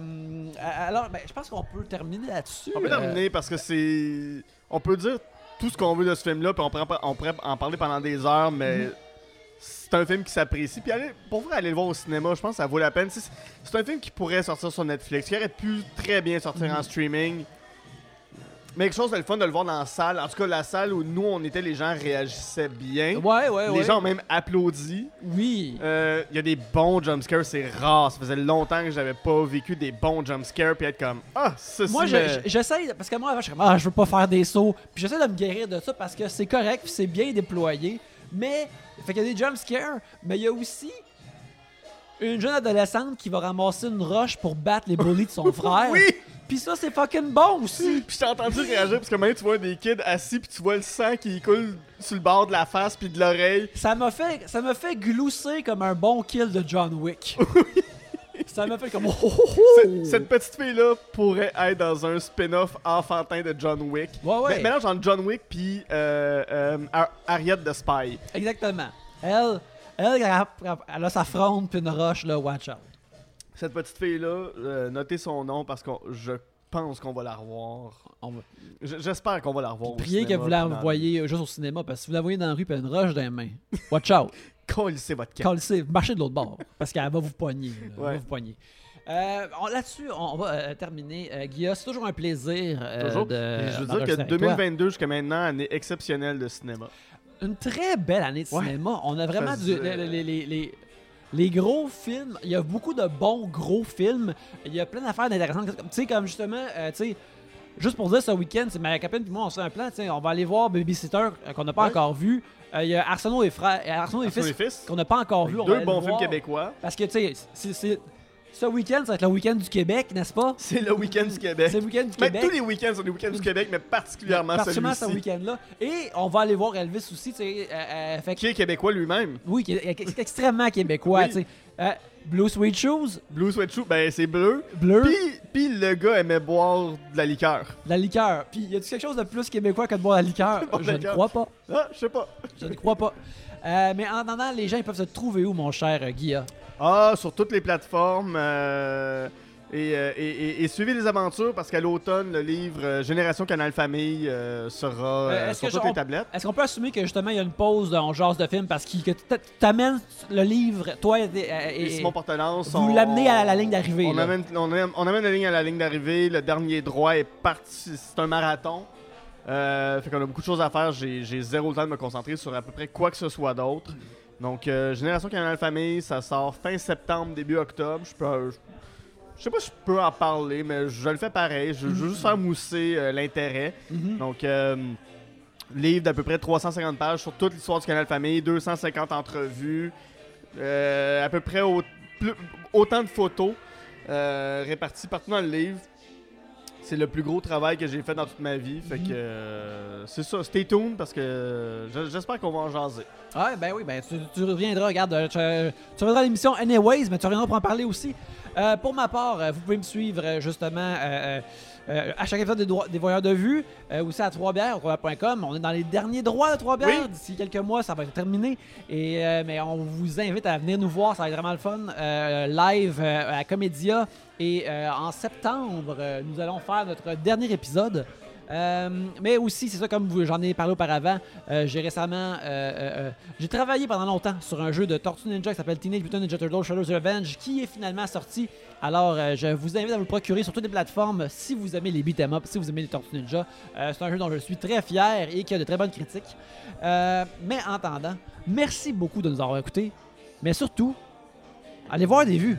alors, ben, je pense qu'on peut terminer là-dessus. On peut Euh, terminer parce que c'est. On peut dire tout ce qu'on veut de ce film-là, puis on pourrait, on pourrait en parler pendant des heures, mais c'est un film qui s'apprécie. Puis pour vrai, aller le voir au cinéma, je pense que ça vaut la peine. C'est un film qui pourrait sortir sur Netflix, qui aurait pu très bien sortir en streaming. Mais quelque chose de le fun de le voir dans la salle. En tout cas, la salle où nous, on était, les gens réagissaient bien. Ouais, ouais, ouais. Les gens ont même applaudi. Oui. Euh, Il y a des bons jumpscares, c'est rare. Ça faisait longtemps que j'avais pas vécu des bons jumpscares puis être comme Ah, ça Moi, je- mais- je- j'essaye, parce que moi, avant, je suis comme, ah, je veux pas faire des sauts. Puis j'essaie de me guérir de ça parce que c'est correct, puis c'est bien déployé. Mais, fait qu'il y a des jump scares, mais il y a aussi une jeune adolescente qui va ramasser une roche pour battre les bullies de son frère. Oui! Puis ça, c'est fucking bon aussi. Puis je t'ai entendu réagir parce que maintenant tu vois des kids assis puis tu vois le sang qui coule sur le bord de la face puis de l'oreille. Ça m'a fait, ça m'a fait glousser comme un bon kill de John Wick. ça m'a fait comme, oh, oh, oh. Cette, cette petite fille-là pourrait être dans un spin-off enfantin de John Wick. Ouais, ouais. Mais- Mélange entre John Wick puis euh, euh, Harriet the Spy. Exactement. Elle, elle, elle a, elle a sa fronde puis une roche, là, watch out. Cette petite fille-là, euh, notez son nom parce que je pense qu'on va la revoir. On va J- J'espère qu'on va la revoir. au prier que vous la puis dans- voyez juste au cinéma, parce que si vous la voyez dans la rue puis elle a une roche dans les mains, watch out. Colissez votre carte. Calissez, marchez de l'autre bord, parce qu'elle va vous pogner. là, Elle va vous pogner. Euh, Là-dessus, on va euh, terminer. Euh, Guilla, c'est toujours un plaisir euh, Toujours. de je veux dire que avec toi. 2022 jusqu'à maintenant, année exceptionnelle de cinéma. Une très belle année de Ouais. cinéma. On a vraiment du- les, les- les- les- les gros films. Il y a beaucoup de bons gros films. Il y a plein d'affaires intéressantes. Tu sais, comme justement, euh, tu sais, juste pour dire ce week-end, c'est ma copine et moi, on se fait un plan. tu sais, On va aller voir Babysitter qu'on n'a pas Ouais. encore vu. Euh, Il y a Arsenault et frères, euh, Arsenault et Arsenault fils qu'on n'a pas encore vu. on Deux bons films québécois. Parce que, tu sais, c'est- ce week-end, ça va être le week-end du Québec, n'est-ce pas? C'est le week-end du Québec. C'est le week-end du Mais Québec. tous les week-ends sont des week-ends du Québec, mais particulièrement particulièrement ce celui-ci. week-end-là. Et on va aller voir Elvis aussi, tu sais. euh, euh, fait Qui est québécois lui-même. oui, qui est, qui est extrêmement québécois, Oui. tu sais. Euh, Blue Sweet Shoes, Blue Sweatshirt, ben c'est bleu. bleu, Puis, puis le gars aimait boire de la liqueur. la liqueur. Puis y a-tu quelque chose de plus québécois que de boire la liqueur? De Je ne crois pas. Ah, je sais pas. Je ne crois pas. Euh, mais en attendant, les gens ils peuvent se trouver où, mon cher Guilla Ah, sur toutes les plateformes. euh, et, euh, et- et- et suivez les aventures parce qu'à l'automne, le livre euh, Génération Canal Famille euh, sera sur que toutes les tablettes. Est-ce qu'on peut assumer que justement il y a une pause dans genre de film parce qu'il- que t'a- t'amènes le livre, toi et, Simon Portelance. vous l'amenez à la ligne d'arrivée. On amène, on, amène, on amène la ligne à la ligne d'arrivée. Le dernier droit est parti. C'est un marathon. Fait qu'on a beaucoup de choses à faire. J'ai j'ai zéro temps de me concentrer sur à peu près quoi que ce soit d'autre. Donc, euh, Génération Canal Famille, ça sort fin septembre, début octobre. Je peux. je- je sais pas si je peux en parler, mais je le fais pareil. Je, je veux juste faire mousser euh, l'intérêt. Mhm. Donc, euh, livre d'à peu près 350 pages sur toute l'histoire du Canal Famille, 250 entrevues, euh, à peu près au- plus- autant de photos réparties partout dans le livre. C'est le plus gros travail que j'ai fait dans toute ma vie. Fait Mhm. que euh, c'est ça. Stay tuned parce que je- j'espère qu'on va en jaser. Ouais, ben oui, ben tu, tu reviendras, regarde, euh, tu, tu reviendras à l'émission Anyways, mais tu reviendras pour en parler aussi. Euh, pour ma part, euh, vous pouvez me suivre euh, justement euh, euh, à chaque épisode des, voyeurs de vue, euh, aussi à 3bières, au On est dans les derniers droits de 3bières. Oui. D'ici quelques mois, ça va être terminé. Et, euh, mais on vous invite à venir nous voir, ça va être vraiment le fun. Euh, live à Comédia. Et en septembre, nous allons faire notre dernier épisode. Euh, mais aussi, c'est ça, comme j'en ai parlé auparavant, euh, j'ai récemment, euh, j'ai travaillé pendant longtemps sur un jeu de Tortue Ninja qui s'appelle Teenage Mutant Ninja Turtles Shredder's Revenge, qui est finalement sorti. Alors, je vous invite à vous le procurer sur toutes les plateformes si vous aimez les beat'em up, si vous aimez les Tortues Ninja. C'est un jeu dont je suis très fier et qui a de très bonnes critiques. Mais en attendant, merci beaucoup de nous avoir écoutés. Mais surtout, allez voir des vues.